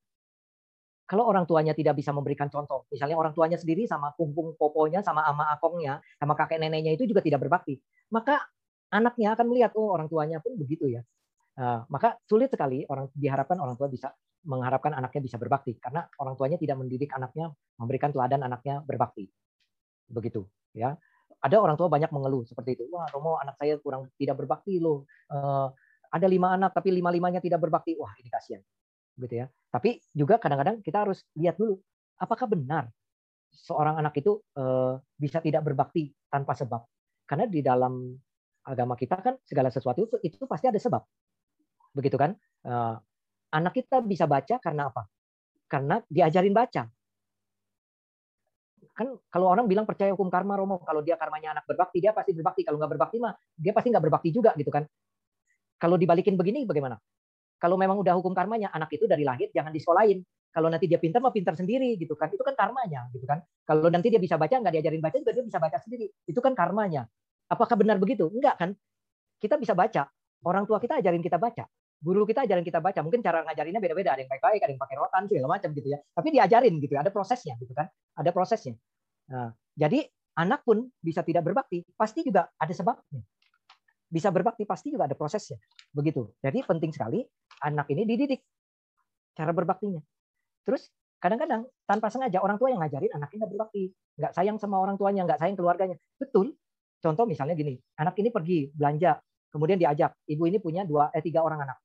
Kalau orang tuanya tidak bisa memberikan contoh, misalnya orang tuanya sendiri sama kumpung poponya, sama ama akongnya, sama kakek neneknya itu juga tidak berbakti, maka anaknya akan melihat oh orang tuanya pun begitu ya. Nah, maka sulit sekali orang diharapkan orang tua bisa mengharapkan anaknya bisa berbakti. Karena orang tuanya tidak mendidik anaknya memberikan teladan anaknya berbakti. Begitu ya. Ada orang tua banyak mengeluh seperti itu. Wah Romo anak saya kurang tidak berbakti loh. Uh, ada lima anak tapi lima limanya tidak berbakti. Wah ini kasihan. Gitu ya. Tapi juga kadang-kadang kita harus lihat dulu apakah benar seorang anak itu uh, bisa tidak berbakti tanpa sebab? Karena di dalam agama kita kan segala sesuatu itu, itu pasti ada sebab begitu kan? Uh, anak kita bisa baca karena apa? Karena diajarin baca. Kan kalau orang bilang percaya hukum karma, Romo, kalau dia karmanya anak berbakti, dia pasti berbakti. Kalau nggak berbakti mah, dia pasti nggak berbakti juga gitu kan? Kalau dibalikin begini bagaimana? Kalau memang udah hukum karmanya, anak itu dari lahir jangan disekolahin. Kalau nanti dia pintar, mah pintar sendiri gitu kan? Itu kan karmanya gitu kan? Kalau nanti dia bisa baca, nggak diajarin baca juga dia bisa baca sendiri. Itu kan karmanya. Apakah benar begitu? Enggak kan? Kita bisa baca. Orang tua kita ajarin kita baca guru kita ajarin kita baca. Mungkin cara ngajarinnya beda-beda. Ada yang baik-baik, ada yang pakai rotan, segala macam gitu ya. Tapi diajarin gitu ya. Ada prosesnya gitu kan. Ada prosesnya. Nah, jadi anak pun bisa tidak berbakti, pasti juga ada sebabnya. Bisa berbakti pasti juga ada prosesnya. Begitu. Jadi penting sekali anak ini dididik cara berbaktinya. Terus kadang-kadang tanpa sengaja orang tua yang ngajarin anaknya nggak berbakti, nggak sayang sama orang tuanya, nggak sayang keluarganya. Betul. Contoh misalnya gini, anak ini pergi belanja, kemudian diajak, ibu ini punya dua eh tiga orang anak.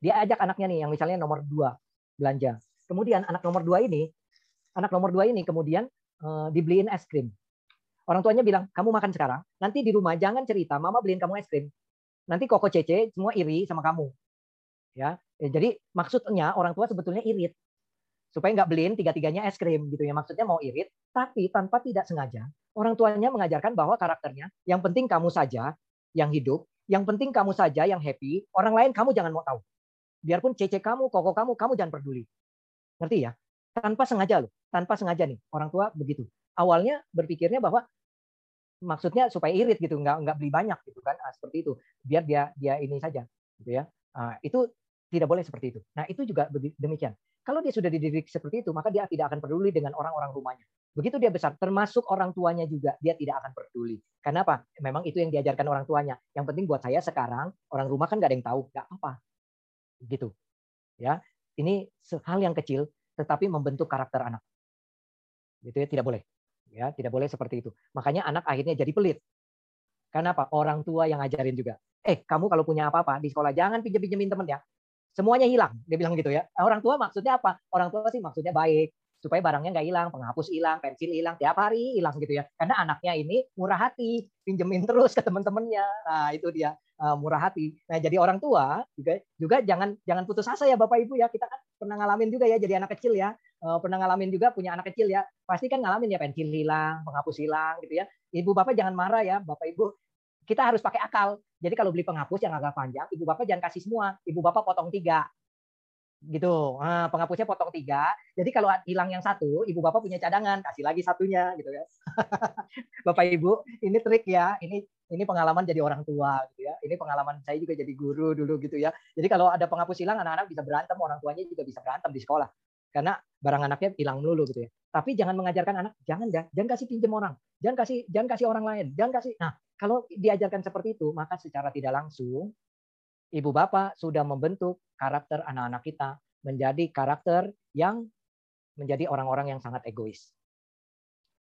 Dia ajak anaknya nih yang misalnya nomor dua belanja. Kemudian anak nomor dua ini, anak nomor dua ini kemudian uh, dibeliin es krim. Orang tuanya bilang, kamu makan sekarang, nanti di rumah jangan cerita, mama beliin kamu es krim. Nanti koko cece semua iri sama kamu. Ya, ya jadi maksudnya orang tua sebetulnya irit supaya nggak beliin tiga-tiganya es krim gitu ya maksudnya mau irit tapi tanpa tidak sengaja orang tuanya mengajarkan bahwa karakternya yang penting kamu saja yang hidup yang penting kamu saja yang happy orang lain kamu jangan mau tahu biarpun cece kamu, koko kamu, kamu jangan peduli. Ngerti ya? Tanpa sengaja loh, tanpa sengaja nih orang tua begitu. Awalnya berpikirnya bahwa maksudnya supaya irit gitu, nggak nggak beli banyak gitu kan, nah, seperti itu. Biar dia dia ini saja, gitu ya. Nah, itu tidak boleh seperti itu. Nah itu juga demikian. Kalau dia sudah dididik seperti itu, maka dia tidak akan peduli dengan orang-orang rumahnya. Begitu dia besar, termasuk orang tuanya juga, dia tidak akan peduli. Karena apa? Memang itu yang diajarkan orang tuanya. Yang penting buat saya sekarang, orang rumah kan nggak ada yang tahu, nggak apa gitu ya. Ini hal yang kecil tetapi membentuk karakter anak. Gitu ya tidak boleh ya tidak boleh seperti itu. Makanya anak akhirnya jadi pelit. Karena apa orang tua yang ngajarin juga. Eh kamu kalau punya apa-apa di sekolah jangan pinjam pinjemin temen ya semuanya hilang dia bilang gitu ya. Orang tua maksudnya apa? Orang tua sih maksudnya baik supaya barangnya nggak hilang, penghapus hilang, pensil hilang, tiap hari hilang gitu ya. Karena anaknya ini murah hati, pinjemin terus ke teman-temannya. Nah, itu dia uh, murah hati. Nah, jadi orang tua juga juga jangan jangan putus asa ya Bapak Ibu ya. Kita kan pernah ngalamin juga ya jadi anak kecil ya. Uh, pernah ngalamin juga punya anak kecil ya. Pasti kan ngalamin ya pensil hilang, penghapus hilang gitu ya. Ibu Bapak jangan marah ya, Bapak Ibu. Kita harus pakai akal. Jadi kalau beli penghapus yang agak panjang, Ibu Bapak jangan kasih semua. Ibu Bapak potong tiga gitu. Nah, penghapusnya potong tiga. Jadi kalau hilang yang satu, ibu bapak punya cadangan, kasih lagi satunya, gitu ya. bapak ibu, ini trik ya. Ini ini pengalaman jadi orang tua, gitu ya. Ini pengalaman saya juga jadi guru dulu, gitu ya. Jadi kalau ada penghapus hilang, anak-anak bisa berantem, orang tuanya juga bisa berantem di sekolah. Karena barang anaknya hilang melulu, gitu ya. Tapi jangan mengajarkan anak, jangan dah, jangan kasih pinjam orang, jangan kasih, jangan kasih orang lain, jangan kasih. Nah, kalau diajarkan seperti itu, maka secara tidak langsung ibu bapak sudah membentuk karakter anak-anak kita menjadi karakter yang menjadi orang-orang yang sangat egois.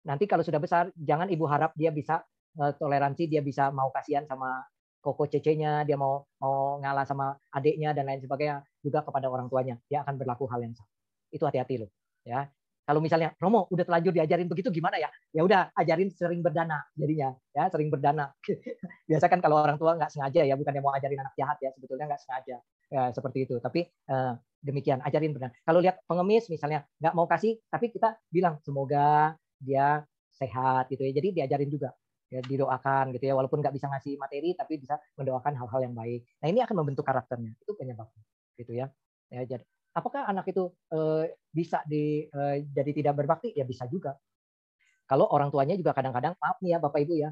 Nanti kalau sudah besar, jangan ibu harap dia bisa uh, toleransi, dia bisa mau kasihan sama koko cecenya, dia mau mau ngalah sama adiknya dan lain sebagainya juga kepada orang tuanya. Dia akan berlaku hal yang sama. Itu hati-hati loh, ya. Kalau misalnya Romo udah terlanjur diajarin begitu gimana ya? Ya udah ajarin sering berdana jadinya, ya sering berdana. Biasa kan kalau orang tua nggak sengaja ya, bukan yang mau ajarin anak jahat ya, sebetulnya nggak sengaja ya, seperti itu. Tapi uh, demikian ajarin berdana. Kalau lihat pengemis misalnya nggak mau kasih, tapi kita bilang semoga dia sehat gitu ya. Jadi diajarin juga ya didoakan gitu ya walaupun nggak bisa ngasih materi tapi bisa mendoakan hal-hal yang baik nah ini akan membentuk karakternya itu penyebabnya gitu ya ya jadi apakah anak itu uh, bisa di, uh, jadi tidak berbakti? Ya bisa juga. Kalau orang tuanya juga kadang-kadang, maaf nih ya Bapak Ibu ya,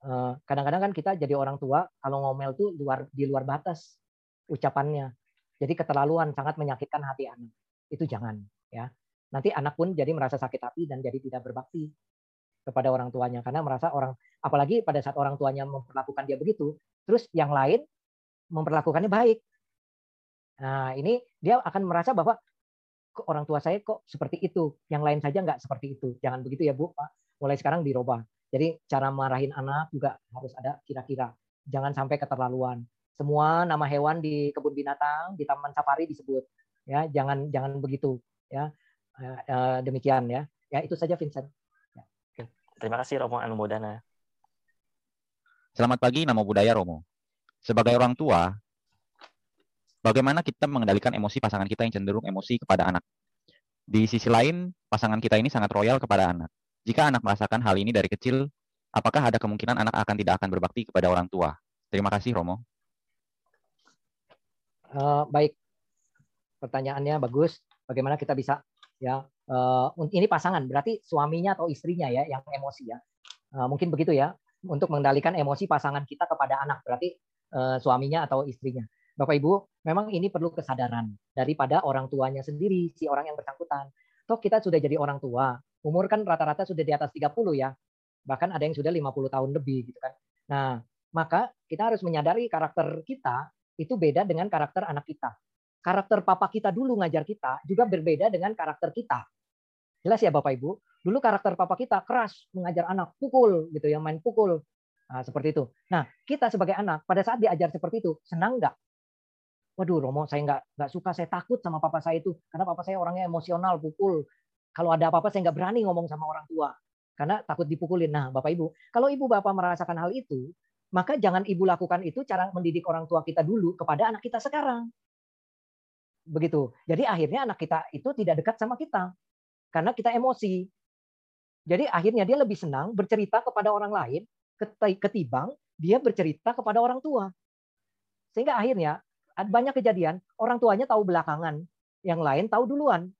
eh, kadang-kadang kan kita jadi orang tua kalau ngomel tuh luar di luar batas ucapannya. Jadi keterlaluan sangat menyakitkan hati anak. Itu jangan ya. Nanti anak pun jadi merasa sakit hati dan jadi tidak berbakti kepada orang tuanya karena merasa orang apalagi pada saat orang tuanya memperlakukan dia begitu, terus yang lain memperlakukannya baik. Nah, ini dia akan merasa bahwa orang tua saya kok seperti itu, yang lain saja nggak seperti itu. Jangan begitu ya Bu, Pak. Mulai sekarang dirubah. Jadi cara marahin anak juga harus ada kira-kira. Jangan sampai keterlaluan. Semua nama hewan di kebun binatang, di taman safari disebut. Ya, jangan jangan begitu. Ya, eh, eh, demikian ya. Ya itu saja Vincent. Ya. Terima kasih Romo Anumodana. Selamat pagi, nama budaya Romo. Sebagai orang tua, bagaimana kita mengendalikan emosi pasangan kita yang cenderung emosi kepada anak. Di sisi lain, pasangan kita ini sangat royal kepada anak. Jika anak merasakan hal ini dari kecil, apakah ada kemungkinan anak akan tidak akan berbakti kepada orang tua? Terima kasih, Romo. Uh, baik, pertanyaannya bagus. Bagaimana kita bisa ya? Uh, ini pasangan, berarti suaminya atau istrinya ya yang emosi ya. Uh, mungkin begitu ya untuk mengendalikan emosi pasangan kita kepada anak, berarti uh, suaminya atau istrinya. Bapak Ibu, memang ini perlu kesadaran daripada orang tuanya sendiri, si orang yang bersangkutan. Toh kita sudah jadi orang tua, umur kan rata-rata sudah di atas 30 ya. Bahkan ada yang sudah 50 tahun lebih gitu kan. Nah, maka kita harus menyadari karakter kita itu beda dengan karakter anak kita. Karakter papa kita dulu ngajar kita juga berbeda dengan karakter kita. Jelas ya Bapak Ibu? Dulu karakter papa kita keras mengajar anak, pukul gitu yang main pukul. Nah, seperti itu. Nah, kita sebagai anak pada saat diajar seperti itu, senang nggak? Waduh Romo saya nggak nggak suka saya takut sama papa saya itu. Karena papa saya orangnya emosional pukul. Kalau ada apa-apa saya nggak berani ngomong sama orang tua. Karena takut dipukulin. Nah bapak ibu kalau ibu bapak merasakan hal itu maka jangan ibu lakukan itu cara mendidik orang tua kita dulu kepada anak kita sekarang. Begitu. Jadi akhirnya anak kita itu tidak dekat sama kita. Karena kita emosi. Jadi akhirnya dia lebih senang bercerita kepada orang lain ketimbang dia bercerita kepada orang tua. Sehingga akhirnya banyak kejadian orang tuanya tahu belakangan, yang lain tahu duluan.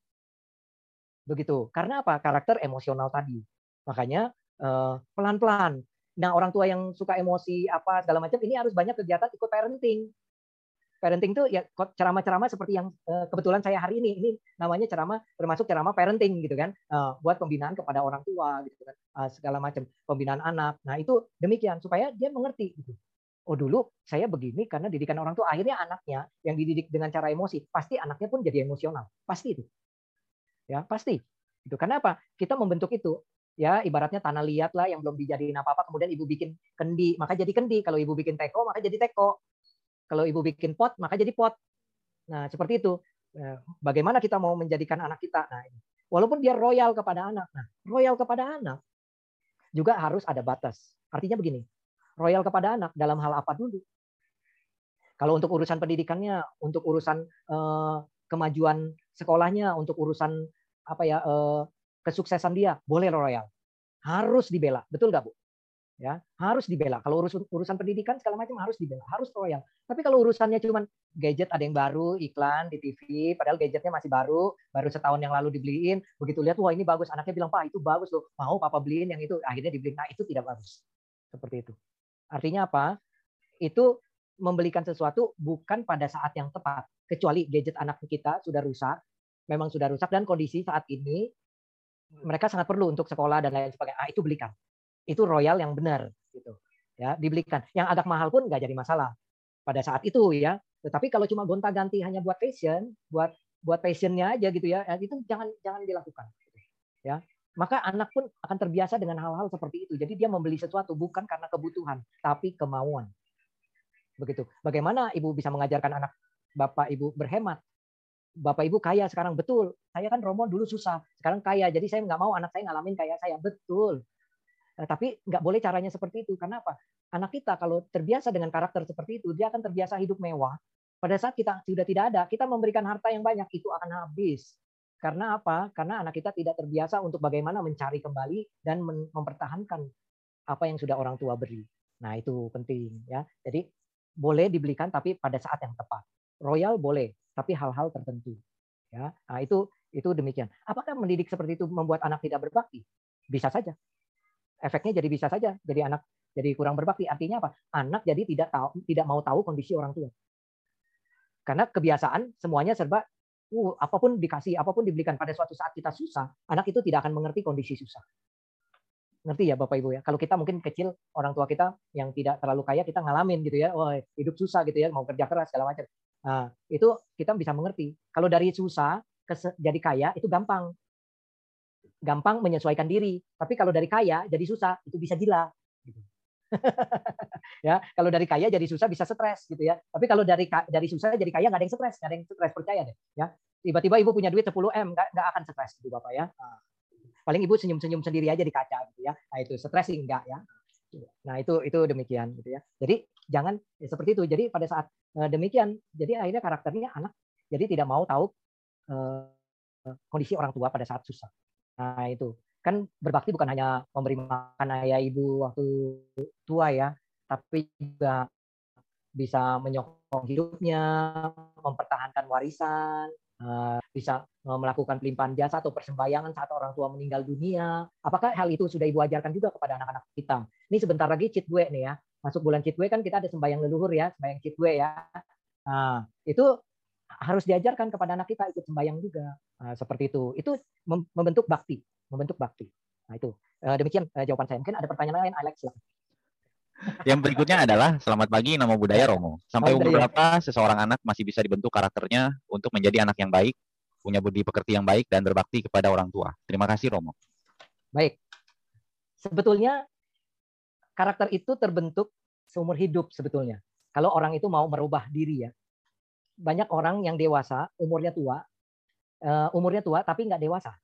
Begitu. Karena apa? Karakter emosional tadi. Makanya eh, pelan-pelan. Nah, orang tua yang suka emosi apa segala macam ini harus banyak kegiatan ikut parenting. Parenting itu ya ceramah-ceramah seperti yang eh, kebetulan saya hari ini ini namanya ceramah termasuk ceramah parenting gitu kan. Eh, buat pembinaan kepada orang tua gitu kan. segala macam pembinaan anak. Nah, itu demikian supaya dia mengerti gitu oh dulu saya begini karena didikan orang tua akhirnya anaknya yang dididik dengan cara emosi pasti anaknya pun jadi emosional pasti itu. Ya pasti. Itu karena apa? Kita membentuk itu ya ibaratnya tanah liat lah yang belum dijadiin apa apa kemudian ibu bikin kendi maka jadi kendi. Kalau ibu bikin teko maka jadi teko. Kalau ibu bikin pot maka jadi pot. Nah seperti itu. Ya, bagaimana kita mau menjadikan anak kita? Nah Walaupun dia royal kepada anak. Nah, royal kepada anak juga harus ada batas. Artinya begini, royal kepada anak dalam hal apa dulu? Kalau untuk urusan pendidikannya, untuk urusan eh, kemajuan sekolahnya, untuk urusan apa ya eh, kesuksesan dia, boleh royal. Harus dibela, betul nggak bu? ya harus dibela. Kalau urusan urusan pendidikan segala macam harus dibela, harus royal. Tapi kalau urusannya cuma gadget ada yang baru, iklan di TV, padahal gadgetnya masih baru, baru setahun yang lalu dibeliin, begitu lihat wah ini bagus, anaknya bilang pak itu bagus loh, mau papa beliin yang itu, akhirnya dibeliin. Nah itu tidak bagus, seperti itu. Artinya apa? Itu membelikan sesuatu bukan pada saat yang tepat, kecuali gadget anak kita sudah rusak, memang sudah rusak dan kondisi saat ini mereka sangat perlu untuk sekolah dan lain sebagainya. Ah, itu belikan itu royal yang benar gitu ya dibelikan yang agak mahal pun nggak jadi masalah pada saat itu ya tetapi kalau cuma gonta-ganti hanya buat passion buat buat passionnya aja gitu ya, ya itu jangan jangan dilakukan gitu. ya maka anak pun akan terbiasa dengan hal-hal seperti itu jadi dia membeli sesuatu bukan karena kebutuhan tapi kemauan begitu bagaimana ibu bisa mengajarkan anak bapak ibu berhemat bapak ibu kaya sekarang betul saya kan Romo dulu susah sekarang kaya jadi saya nggak mau anak saya ngalamin kayak saya betul Nah, tapi nggak boleh caranya seperti itu. Karena apa? Anak kita kalau terbiasa dengan karakter seperti itu, dia akan terbiasa hidup mewah. Pada saat kita sudah tidak ada, kita memberikan harta yang banyak, itu akan habis. Karena apa? Karena anak kita tidak terbiasa untuk bagaimana mencari kembali dan mempertahankan apa yang sudah orang tua beri. Nah, itu penting ya. Jadi boleh dibelikan tapi pada saat yang tepat. Royal boleh, tapi hal-hal tertentu. Ya. Nah, itu itu demikian. Apakah mendidik seperti itu membuat anak tidak berbakti? Bisa saja efeknya jadi bisa saja jadi anak jadi kurang berbakti. Artinya apa? Anak jadi tidak tahu tidak mau tahu kondisi orang tua. Karena kebiasaan semuanya serba uh, apa pun dikasih, apa pun dibelikan pada suatu saat kita susah, anak itu tidak akan mengerti kondisi susah. Ngerti ya Bapak Ibu ya? Kalau kita mungkin kecil orang tua kita yang tidak terlalu kaya kita ngalamin gitu ya, oh hidup susah gitu ya, mau kerja keras segala macam. Nah, itu kita bisa mengerti. Kalau dari susah ke jadi kaya itu gampang gampang menyesuaikan diri. Tapi kalau dari kaya jadi susah, itu bisa gila. Gitu. ya, kalau dari kaya jadi susah bisa stres gitu ya. Tapi kalau dari dari susah jadi kaya nggak ada yang stres, nggak ada yang stres percaya deh. Ya, tiba-tiba ibu punya duit 10 m nggak akan stres gitu bapak ya. Paling ibu senyum-senyum sendiri aja di kaca gitu ya. Nah itu stres enggak ya. Nah itu itu demikian gitu ya. Jadi jangan ya, seperti itu. Jadi pada saat uh, demikian, jadi akhirnya karakternya anak jadi tidak mau tahu uh, kondisi orang tua pada saat susah. Nah, itu. Kan berbakti bukan hanya memberi makan ayah ibu waktu tua ya, tapi juga bisa menyokong hidupnya, mempertahankan warisan, eh, bisa melakukan pelimpahan jasa atau persembahyangan saat orang tua meninggal dunia. Apakah hal itu sudah ibu ajarkan juga kepada anak-anak kita? Ini sebentar lagi citwe nih ya. Masuk bulan citwe kan kita ada sembahyang leluhur ya, sembahyang citwe ya. Nah, itu harus diajarkan kepada anak kita ikut sembahyang juga. Nah, seperti itu. Itu membentuk bakti, membentuk bakti. Nah, itu. Eh, demikian eh, jawaban saya. Mungkin ada pertanyaan lain, Alex silakan. Yang berikutnya adalah selamat pagi nama budaya Romo. Sampai umur berapa seseorang anak masih bisa dibentuk karakternya untuk menjadi anak yang baik, punya budi pekerti yang baik dan berbakti kepada orang tua. Terima kasih Romo. Baik. Sebetulnya karakter itu terbentuk seumur hidup sebetulnya. Kalau orang itu mau merubah diri ya banyak orang yang dewasa, umurnya tua, uh, umurnya tua tapi nggak dewasa.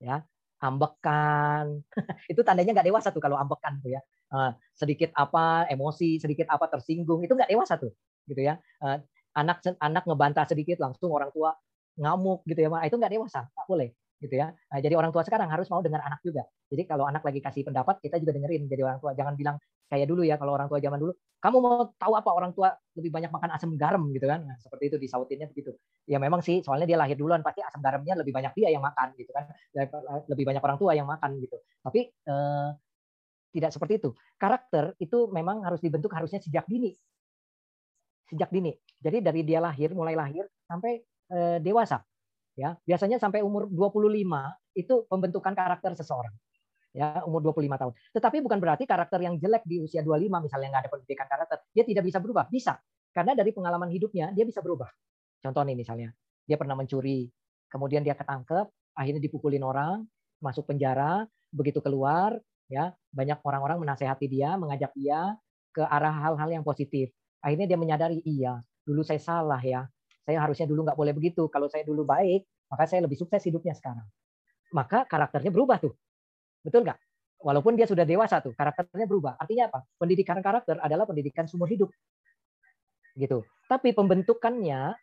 Ya, ambekan. itu tandanya nggak dewasa tuh kalau ambekan tuh ya. Uh, sedikit apa emosi, sedikit apa tersinggung, itu nggak dewasa tuh, gitu ya. Uh, anak anak ngebantah sedikit langsung orang tua ngamuk gitu ya, itu nggak dewasa, nggak boleh gitu ya. Nah, jadi orang tua sekarang harus mau dengar anak juga. Jadi kalau anak lagi kasih pendapat, kita juga dengerin. Jadi orang tua jangan bilang kayak dulu ya kalau orang tua zaman dulu, kamu mau tahu apa orang tua lebih banyak makan asam garam gitu kan? Nah, seperti itu disautinnya begitu. Ya memang sih, soalnya dia lahir duluan pasti asam garamnya lebih banyak dia yang makan gitu kan. Lebih banyak orang tua yang makan gitu. Tapi eh, tidak seperti itu. Karakter itu memang harus dibentuk harusnya sejak dini. Sejak dini. Jadi dari dia lahir, mulai lahir sampai eh, dewasa ya biasanya sampai umur 25 itu pembentukan karakter seseorang. Ya umur 25 tahun. Tetapi bukan berarti karakter yang jelek di usia 25 misalnya nggak ada pendidikan karakter dia tidak bisa berubah. Bisa. Karena dari pengalaman hidupnya dia bisa berubah. Contoh nih misalnya dia pernah mencuri kemudian dia ketangkep akhirnya dipukulin orang masuk penjara begitu keluar ya banyak orang-orang menasehati dia mengajak dia ke arah hal-hal yang positif. Akhirnya dia menyadari iya dulu saya salah ya saya harusnya dulu nggak boleh begitu. Kalau saya dulu baik, maka saya lebih sukses hidupnya sekarang. Maka karakternya berubah tuh. Betul nggak? Walaupun dia sudah dewasa tuh, karakternya berubah. Artinya apa? Pendidikan karakter adalah pendidikan seumur hidup. Gitu. Tapi pembentukannya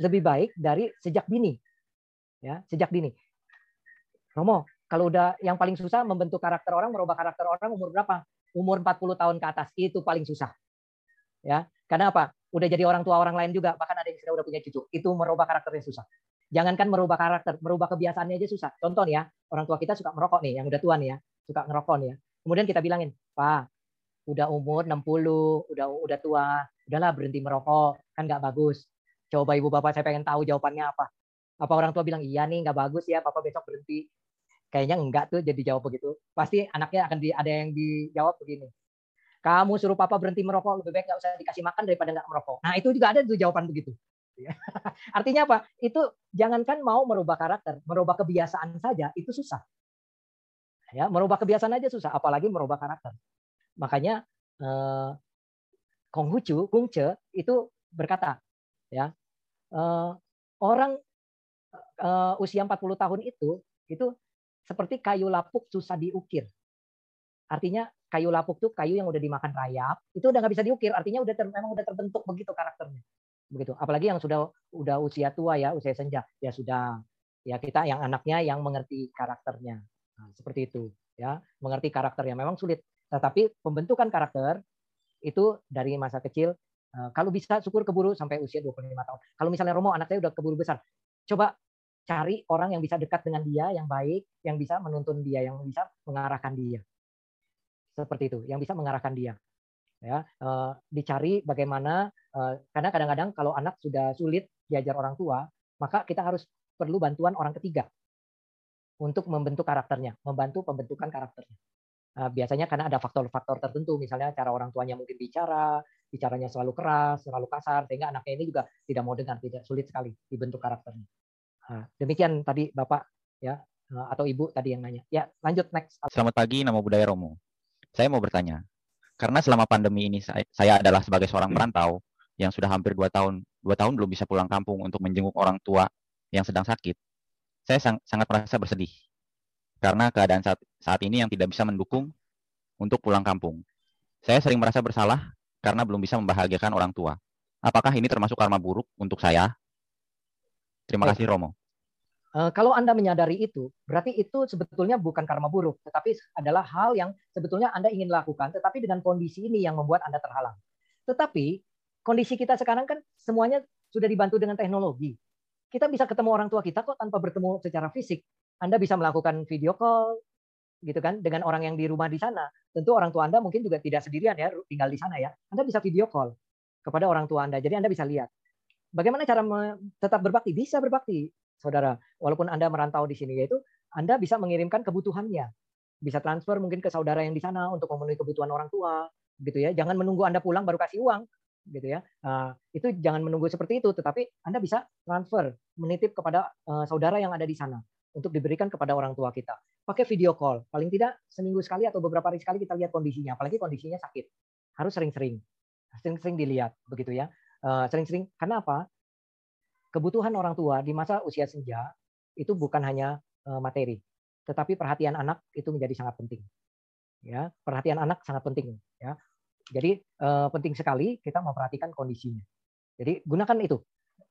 lebih baik dari sejak dini. Ya, sejak dini. Romo, kalau udah yang paling susah membentuk karakter orang, merubah karakter orang umur berapa? Umur 40 tahun ke atas. Itu paling susah. Ya, karena apa? Udah jadi orang tua orang lain juga, bahkan ada yang sudah udah punya cucu. Itu merubah karakternya susah. Jangankan merubah karakter, merubah kebiasaannya aja susah. Contoh nih ya, orang tua kita suka merokok nih, yang udah tua nih ya, suka ngerokok nih ya. Kemudian kita bilangin, Pak, udah umur 60, udah udah tua, udahlah berhenti merokok, kan nggak bagus. Coba ibu bapak saya pengen tahu jawabannya apa. Apa orang tua bilang, iya nih nggak bagus ya, papa besok berhenti. Kayaknya enggak tuh jadi jawab begitu. Pasti anaknya akan di, ada yang dijawab begini. Kamu suruh papa berhenti merokok, lebih baik nggak usah dikasih makan daripada nggak merokok. Nah itu juga ada tuh jawaban begitu. Artinya apa? Itu jangankan mau merubah karakter, merubah kebiasaan saja itu susah. Ya, merubah kebiasaan aja susah, apalagi merubah karakter. Makanya eh, Konghucu, Kungce itu berkata, ya eh, orang eh, usia 40 tahun itu itu seperti kayu lapuk susah diukir. Artinya kayu lapuk tuh kayu yang udah dimakan rayap, itu udah nggak bisa diukir. Artinya udah ter, memang udah terbentuk begitu karakternya. Begitu. Apalagi yang sudah udah usia tua ya, usia senja, ya sudah ya kita yang anaknya yang mengerti karakternya. Nah, seperti itu ya, mengerti karakternya memang sulit. Tetapi pembentukan karakter itu dari masa kecil eh, kalau bisa syukur keburu sampai usia 25 tahun. Kalau misalnya Romo anak saya udah keburu besar, coba cari orang yang bisa dekat dengan dia, yang baik, yang bisa menuntun dia, yang bisa mengarahkan dia. Seperti itu, yang bisa mengarahkan dia. Ya, uh, dicari bagaimana uh, karena kadang-kadang kalau anak sudah sulit diajar orang tua, maka kita harus perlu bantuan orang ketiga untuk membentuk karakternya, membantu pembentukan karakternya. Uh, biasanya karena ada faktor-faktor tertentu, misalnya cara orang tuanya mungkin bicara, bicaranya selalu keras, selalu kasar, sehingga anaknya ini juga tidak mau dengar, tidak sulit sekali dibentuk karakternya. Nah, demikian tadi Bapak ya eh, atau Ibu tadi yang nanya. Ya, lanjut next. Selamat pagi, nama budaya Romo. Saya mau bertanya, karena selama pandemi ini saya, saya adalah sebagai seorang perantau yang sudah hampir dua tahun, dua tahun belum bisa pulang kampung untuk menjenguk orang tua yang sedang sakit. Saya sang, sangat merasa bersedih karena keadaan saat, saat ini yang tidak bisa mendukung untuk pulang kampung. Saya sering merasa bersalah karena belum bisa membahagiakan orang tua. Apakah ini termasuk karma buruk untuk saya? Terima kasih Romo. Uh, kalau Anda menyadari itu, berarti itu sebetulnya bukan karma buruk, tetapi adalah hal yang sebetulnya Anda ingin lakukan, tetapi dengan kondisi ini yang membuat Anda terhalang. Tetapi kondisi kita sekarang kan semuanya sudah dibantu dengan teknologi. Kita bisa ketemu orang tua kita kok tanpa bertemu secara fisik. Anda bisa melakukan video call, gitu kan, dengan orang yang di rumah di sana. Tentu orang tua Anda mungkin juga tidak sendirian ya, tinggal di sana ya. Anda bisa video call kepada orang tua Anda. Jadi Anda bisa lihat. Bagaimana cara tetap berbakti? Bisa berbakti, saudara. Walaupun Anda merantau di sini, yaitu Anda bisa mengirimkan kebutuhannya. Bisa transfer mungkin ke saudara yang di sana untuk memenuhi kebutuhan orang tua, gitu ya. Jangan menunggu Anda pulang baru kasih uang, gitu ya. Nah, itu jangan menunggu seperti itu, tetapi Anda bisa transfer, menitip kepada uh, saudara yang ada di sana untuk diberikan kepada orang tua kita. Pakai video call, paling tidak seminggu sekali atau beberapa hari sekali kita lihat kondisinya, apalagi kondisinya sakit. Harus sering-sering, sering-sering dilihat, begitu ya. Eh, sering-sering karena apa? Kebutuhan orang tua di masa usia senja itu bukan hanya eh, materi, tetapi perhatian anak itu menjadi sangat penting. Ya, perhatian anak sangat penting. Ya, jadi eh, penting sekali kita memperhatikan kondisinya. Jadi gunakan itu,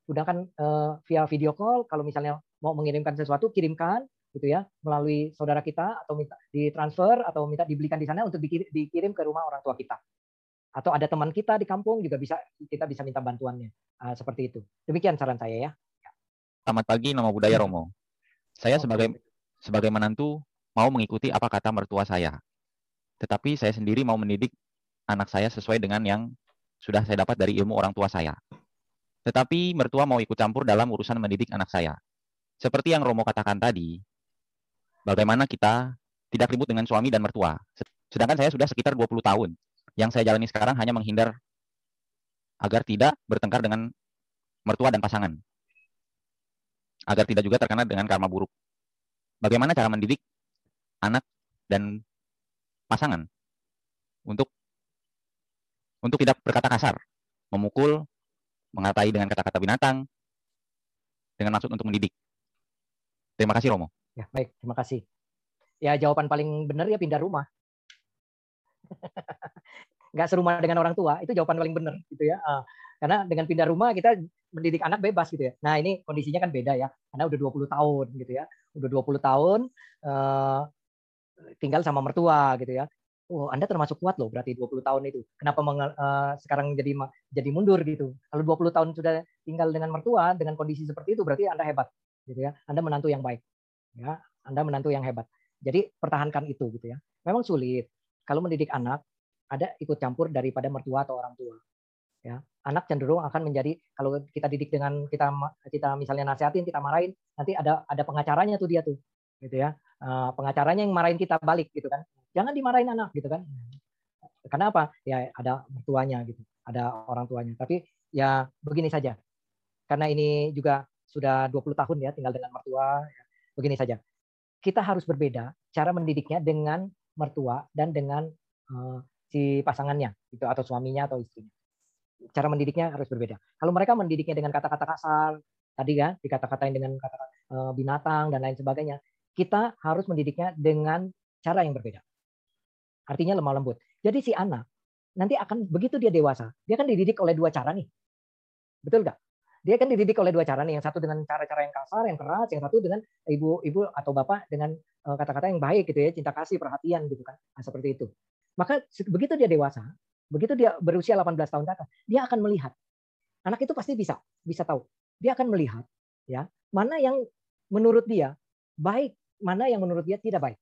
gunakan via video call. Kalau misalnya mau mengirimkan sesuatu, kirimkan gitu ya melalui saudara kita atau minta ditransfer atau minta dibelikan di sana untuk dikirim ke rumah orang tua kita atau ada teman kita di kampung juga bisa kita bisa minta bantuannya. Uh, seperti itu. Demikian saran saya ya. Selamat pagi nama budaya Romo. Saya sebagai sebagai menantu mau mengikuti apa kata mertua saya. Tetapi saya sendiri mau mendidik anak saya sesuai dengan yang sudah saya dapat dari ilmu orang tua saya. Tetapi mertua mau ikut campur dalam urusan mendidik anak saya. Seperti yang Romo katakan tadi bagaimana kita tidak ribut dengan suami dan mertua. Sedangkan saya sudah sekitar 20 tahun yang saya jalani sekarang hanya menghindar agar tidak bertengkar dengan mertua dan pasangan. Agar tidak juga terkena dengan karma buruk. Bagaimana cara mendidik anak dan pasangan untuk untuk tidak berkata kasar, memukul, mengatai dengan kata-kata binatang dengan maksud untuk mendidik. Terima kasih Romo. Ya, baik, terima kasih. Ya, jawaban paling benar ya pindah rumah. Nggak serumah dengan orang tua, itu jawaban paling benar gitu ya. Ah, karena dengan pindah rumah kita mendidik anak bebas gitu ya. Nah, ini kondisinya kan beda ya. Karena udah 20 tahun gitu ya. Udah 20 tahun uh, tinggal sama mertua gitu ya. Oh, Anda termasuk kuat loh berarti 20 tahun itu. Kenapa uh, sekarang jadi jadi mundur gitu? Kalau 20 tahun sudah tinggal dengan mertua dengan kondisi seperti itu berarti Anda hebat gitu ya. Anda menantu yang baik. Ya, Anda menantu yang hebat. Jadi pertahankan itu gitu ya. Memang sulit. Kalau mendidik anak ada ikut campur daripada mertua atau orang tua. Ya, anak cenderung akan menjadi kalau kita didik dengan kita kita misalnya nasihatin, kita marahin, nanti ada ada pengacaranya tuh dia tuh. Gitu ya. Uh, pengacaranya yang marahin kita balik gitu kan. Jangan dimarahin anak gitu kan. Karena apa ya ada mertuanya gitu. Ada orang tuanya. Tapi ya begini saja. Karena ini juga sudah 20 tahun ya tinggal dengan mertua ya, begini saja. Kita harus berbeda cara mendidiknya dengan mertua dan dengan uh, si pasangannya itu atau suaminya atau istrinya cara mendidiknya harus berbeda kalau mereka mendidiknya dengan kata-kata kasar tadi ya dikata-katain dengan kata uh, binatang dan lain sebagainya kita harus mendidiknya dengan cara yang berbeda Artinya lemah lembut. Jadi si anak nanti akan begitu dia dewasa, dia kan dididik oleh dua cara nih. Betul nggak? Dia kan dididik oleh dua cara nih. Yang satu dengan cara-cara yang kasar, yang keras. Yang satu dengan ibu-ibu atau bapak dengan eh, kata-kata yang baik gitu ya, cinta kasih, perhatian gitu kan. Nah, seperti itu. Maka begitu dia dewasa, begitu dia berusia 18 tahun ke atas, dia akan melihat. Anak itu pasti bisa, bisa tahu. Dia akan melihat ya, mana yang menurut dia baik, mana yang menurut dia tidak baik.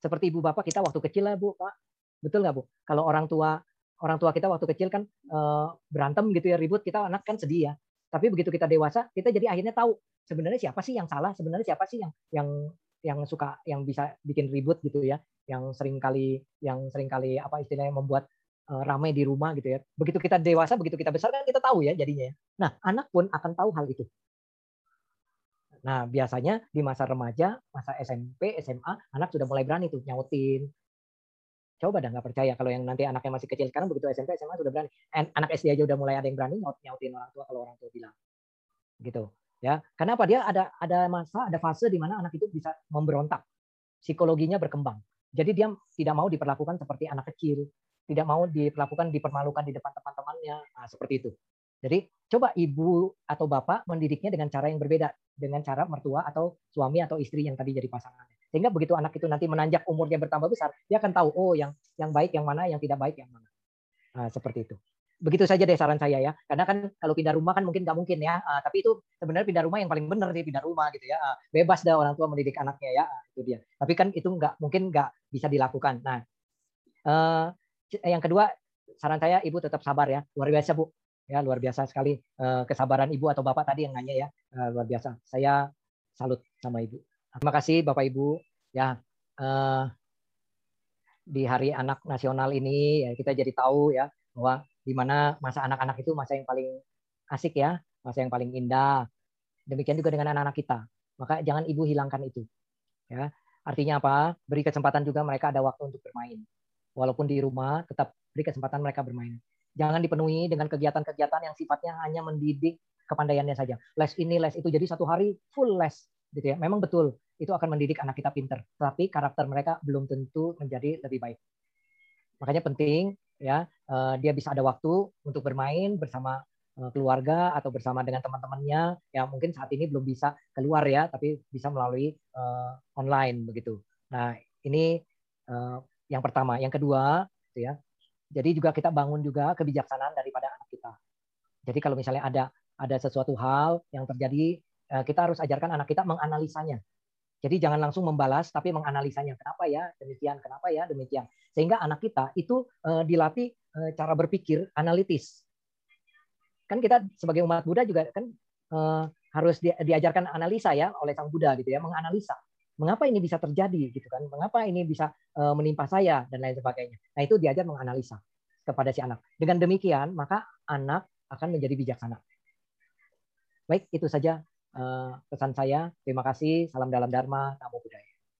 Seperti ibu bapak kita waktu kecil lah bu, pak. Betul nggak bu? Kalau orang tua orang tua kita waktu kecil kan uh, berantem gitu ya ribut, kita anak kan sedih ya. Tapi begitu kita dewasa, kita jadi akhirnya tahu sebenarnya siapa sih yang salah, sebenarnya siapa sih yang yang yang suka yang bisa bikin ribut gitu ya, yang sering kali yang sering kali apa istilahnya membuat uh, ramai di rumah gitu ya. Begitu kita dewasa, begitu kita besar kan kita tahu ya jadinya. Ya. Nah, anak pun akan tahu hal itu. Nah, biasanya di masa remaja, masa SMP, SMA, anak sudah mulai berani tuh nyautin. Coba dah nggak percaya kalau yang nanti anaknya masih kecil sekarang begitu SMP, SMA sudah berani. Anak SD aja udah mulai ada yang berani nyaut nyautin orang tua kalau orang tua bilang. Gitu. Ya, kenapa dia ada ada masa, ada fase di mana anak itu bisa memberontak. Psikologinya berkembang. Jadi dia tidak mau diperlakukan seperti anak kecil, tidak mau diperlakukan dipermalukan di depan teman-temannya. Nah, seperti itu. Jadi coba ibu atau bapak mendidiknya dengan cara yang berbeda dengan cara mertua atau suami atau istri yang tadi jadi pasangannya. Sehingga begitu anak itu nanti menanjak umurnya bertambah besar, dia akan tahu oh yang yang baik yang mana, yang tidak baik yang mana. Nah, seperti itu. Begitu saja deh saran saya ya. Karena kan kalau pindah rumah kan mungkin nggak mungkin ya. Uh, tapi itu sebenarnya pindah rumah yang paling benar sih pindah rumah gitu ya. Uh, bebas dah orang tua mendidik anaknya ya. Uh, itu dia. Tapi kan itu nggak mungkin nggak bisa dilakukan. Nah, uh, yang kedua saran saya ibu tetap sabar ya. Luar biasa bu ya luar biasa sekali uh, kesabaran ibu atau bapak tadi yang nanya ya uh, luar biasa saya salut sama ibu terima kasih bapak ibu ya uh, di hari anak nasional ini ya kita jadi tahu ya bahwa di mana masa anak-anak itu masa yang paling asik ya masa yang paling indah demikian juga dengan anak-anak kita maka jangan ibu hilangkan itu ya artinya apa beri kesempatan juga mereka ada waktu untuk bermain walaupun di rumah tetap beri kesempatan mereka bermain Jangan dipenuhi dengan kegiatan-kegiatan yang sifatnya hanya mendidik kepandaiannya saja. Les ini, les itu. Jadi satu hari full les. Gitu ya. Memang betul, itu akan mendidik anak kita pinter. Tapi karakter mereka belum tentu menjadi lebih baik. Makanya penting ya eh, dia bisa ada waktu untuk bermain bersama eh, keluarga atau bersama dengan teman-temannya yang mungkin saat ini belum bisa keluar ya, tapi bisa melalui uh, online begitu. Nah ini uh, yang pertama. Yang kedua, gitu ya, jadi juga kita bangun juga kebijaksanaan daripada anak kita. Jadi kalau misalnya ada ada sesuatu hal yang terjadi, kita harus ajarkan anak kita menganalisanya. Jadi jangan langsung membalas, tapi menganalisanya. Kenapa ya demikian? Kenapa ya demikian? Sehingga anak kita itu eh, dilatih eh, cara berpikir analitis. Kan kita sebagai umat Buddha juga kan harus diajarkan analisa ya oleh sang Buddha gitu ya, menganalisa mengapa ini bisa terjadi gitu kan mengapa ini bisa menimpa saya dan lain sebagainya nah itu diajar menganalisa kepada si anak dengan demikian maka anak akan menjadi bijaksana baik itu saja uh, pesan saya terima kasih salam dalam dharma namo buddhaya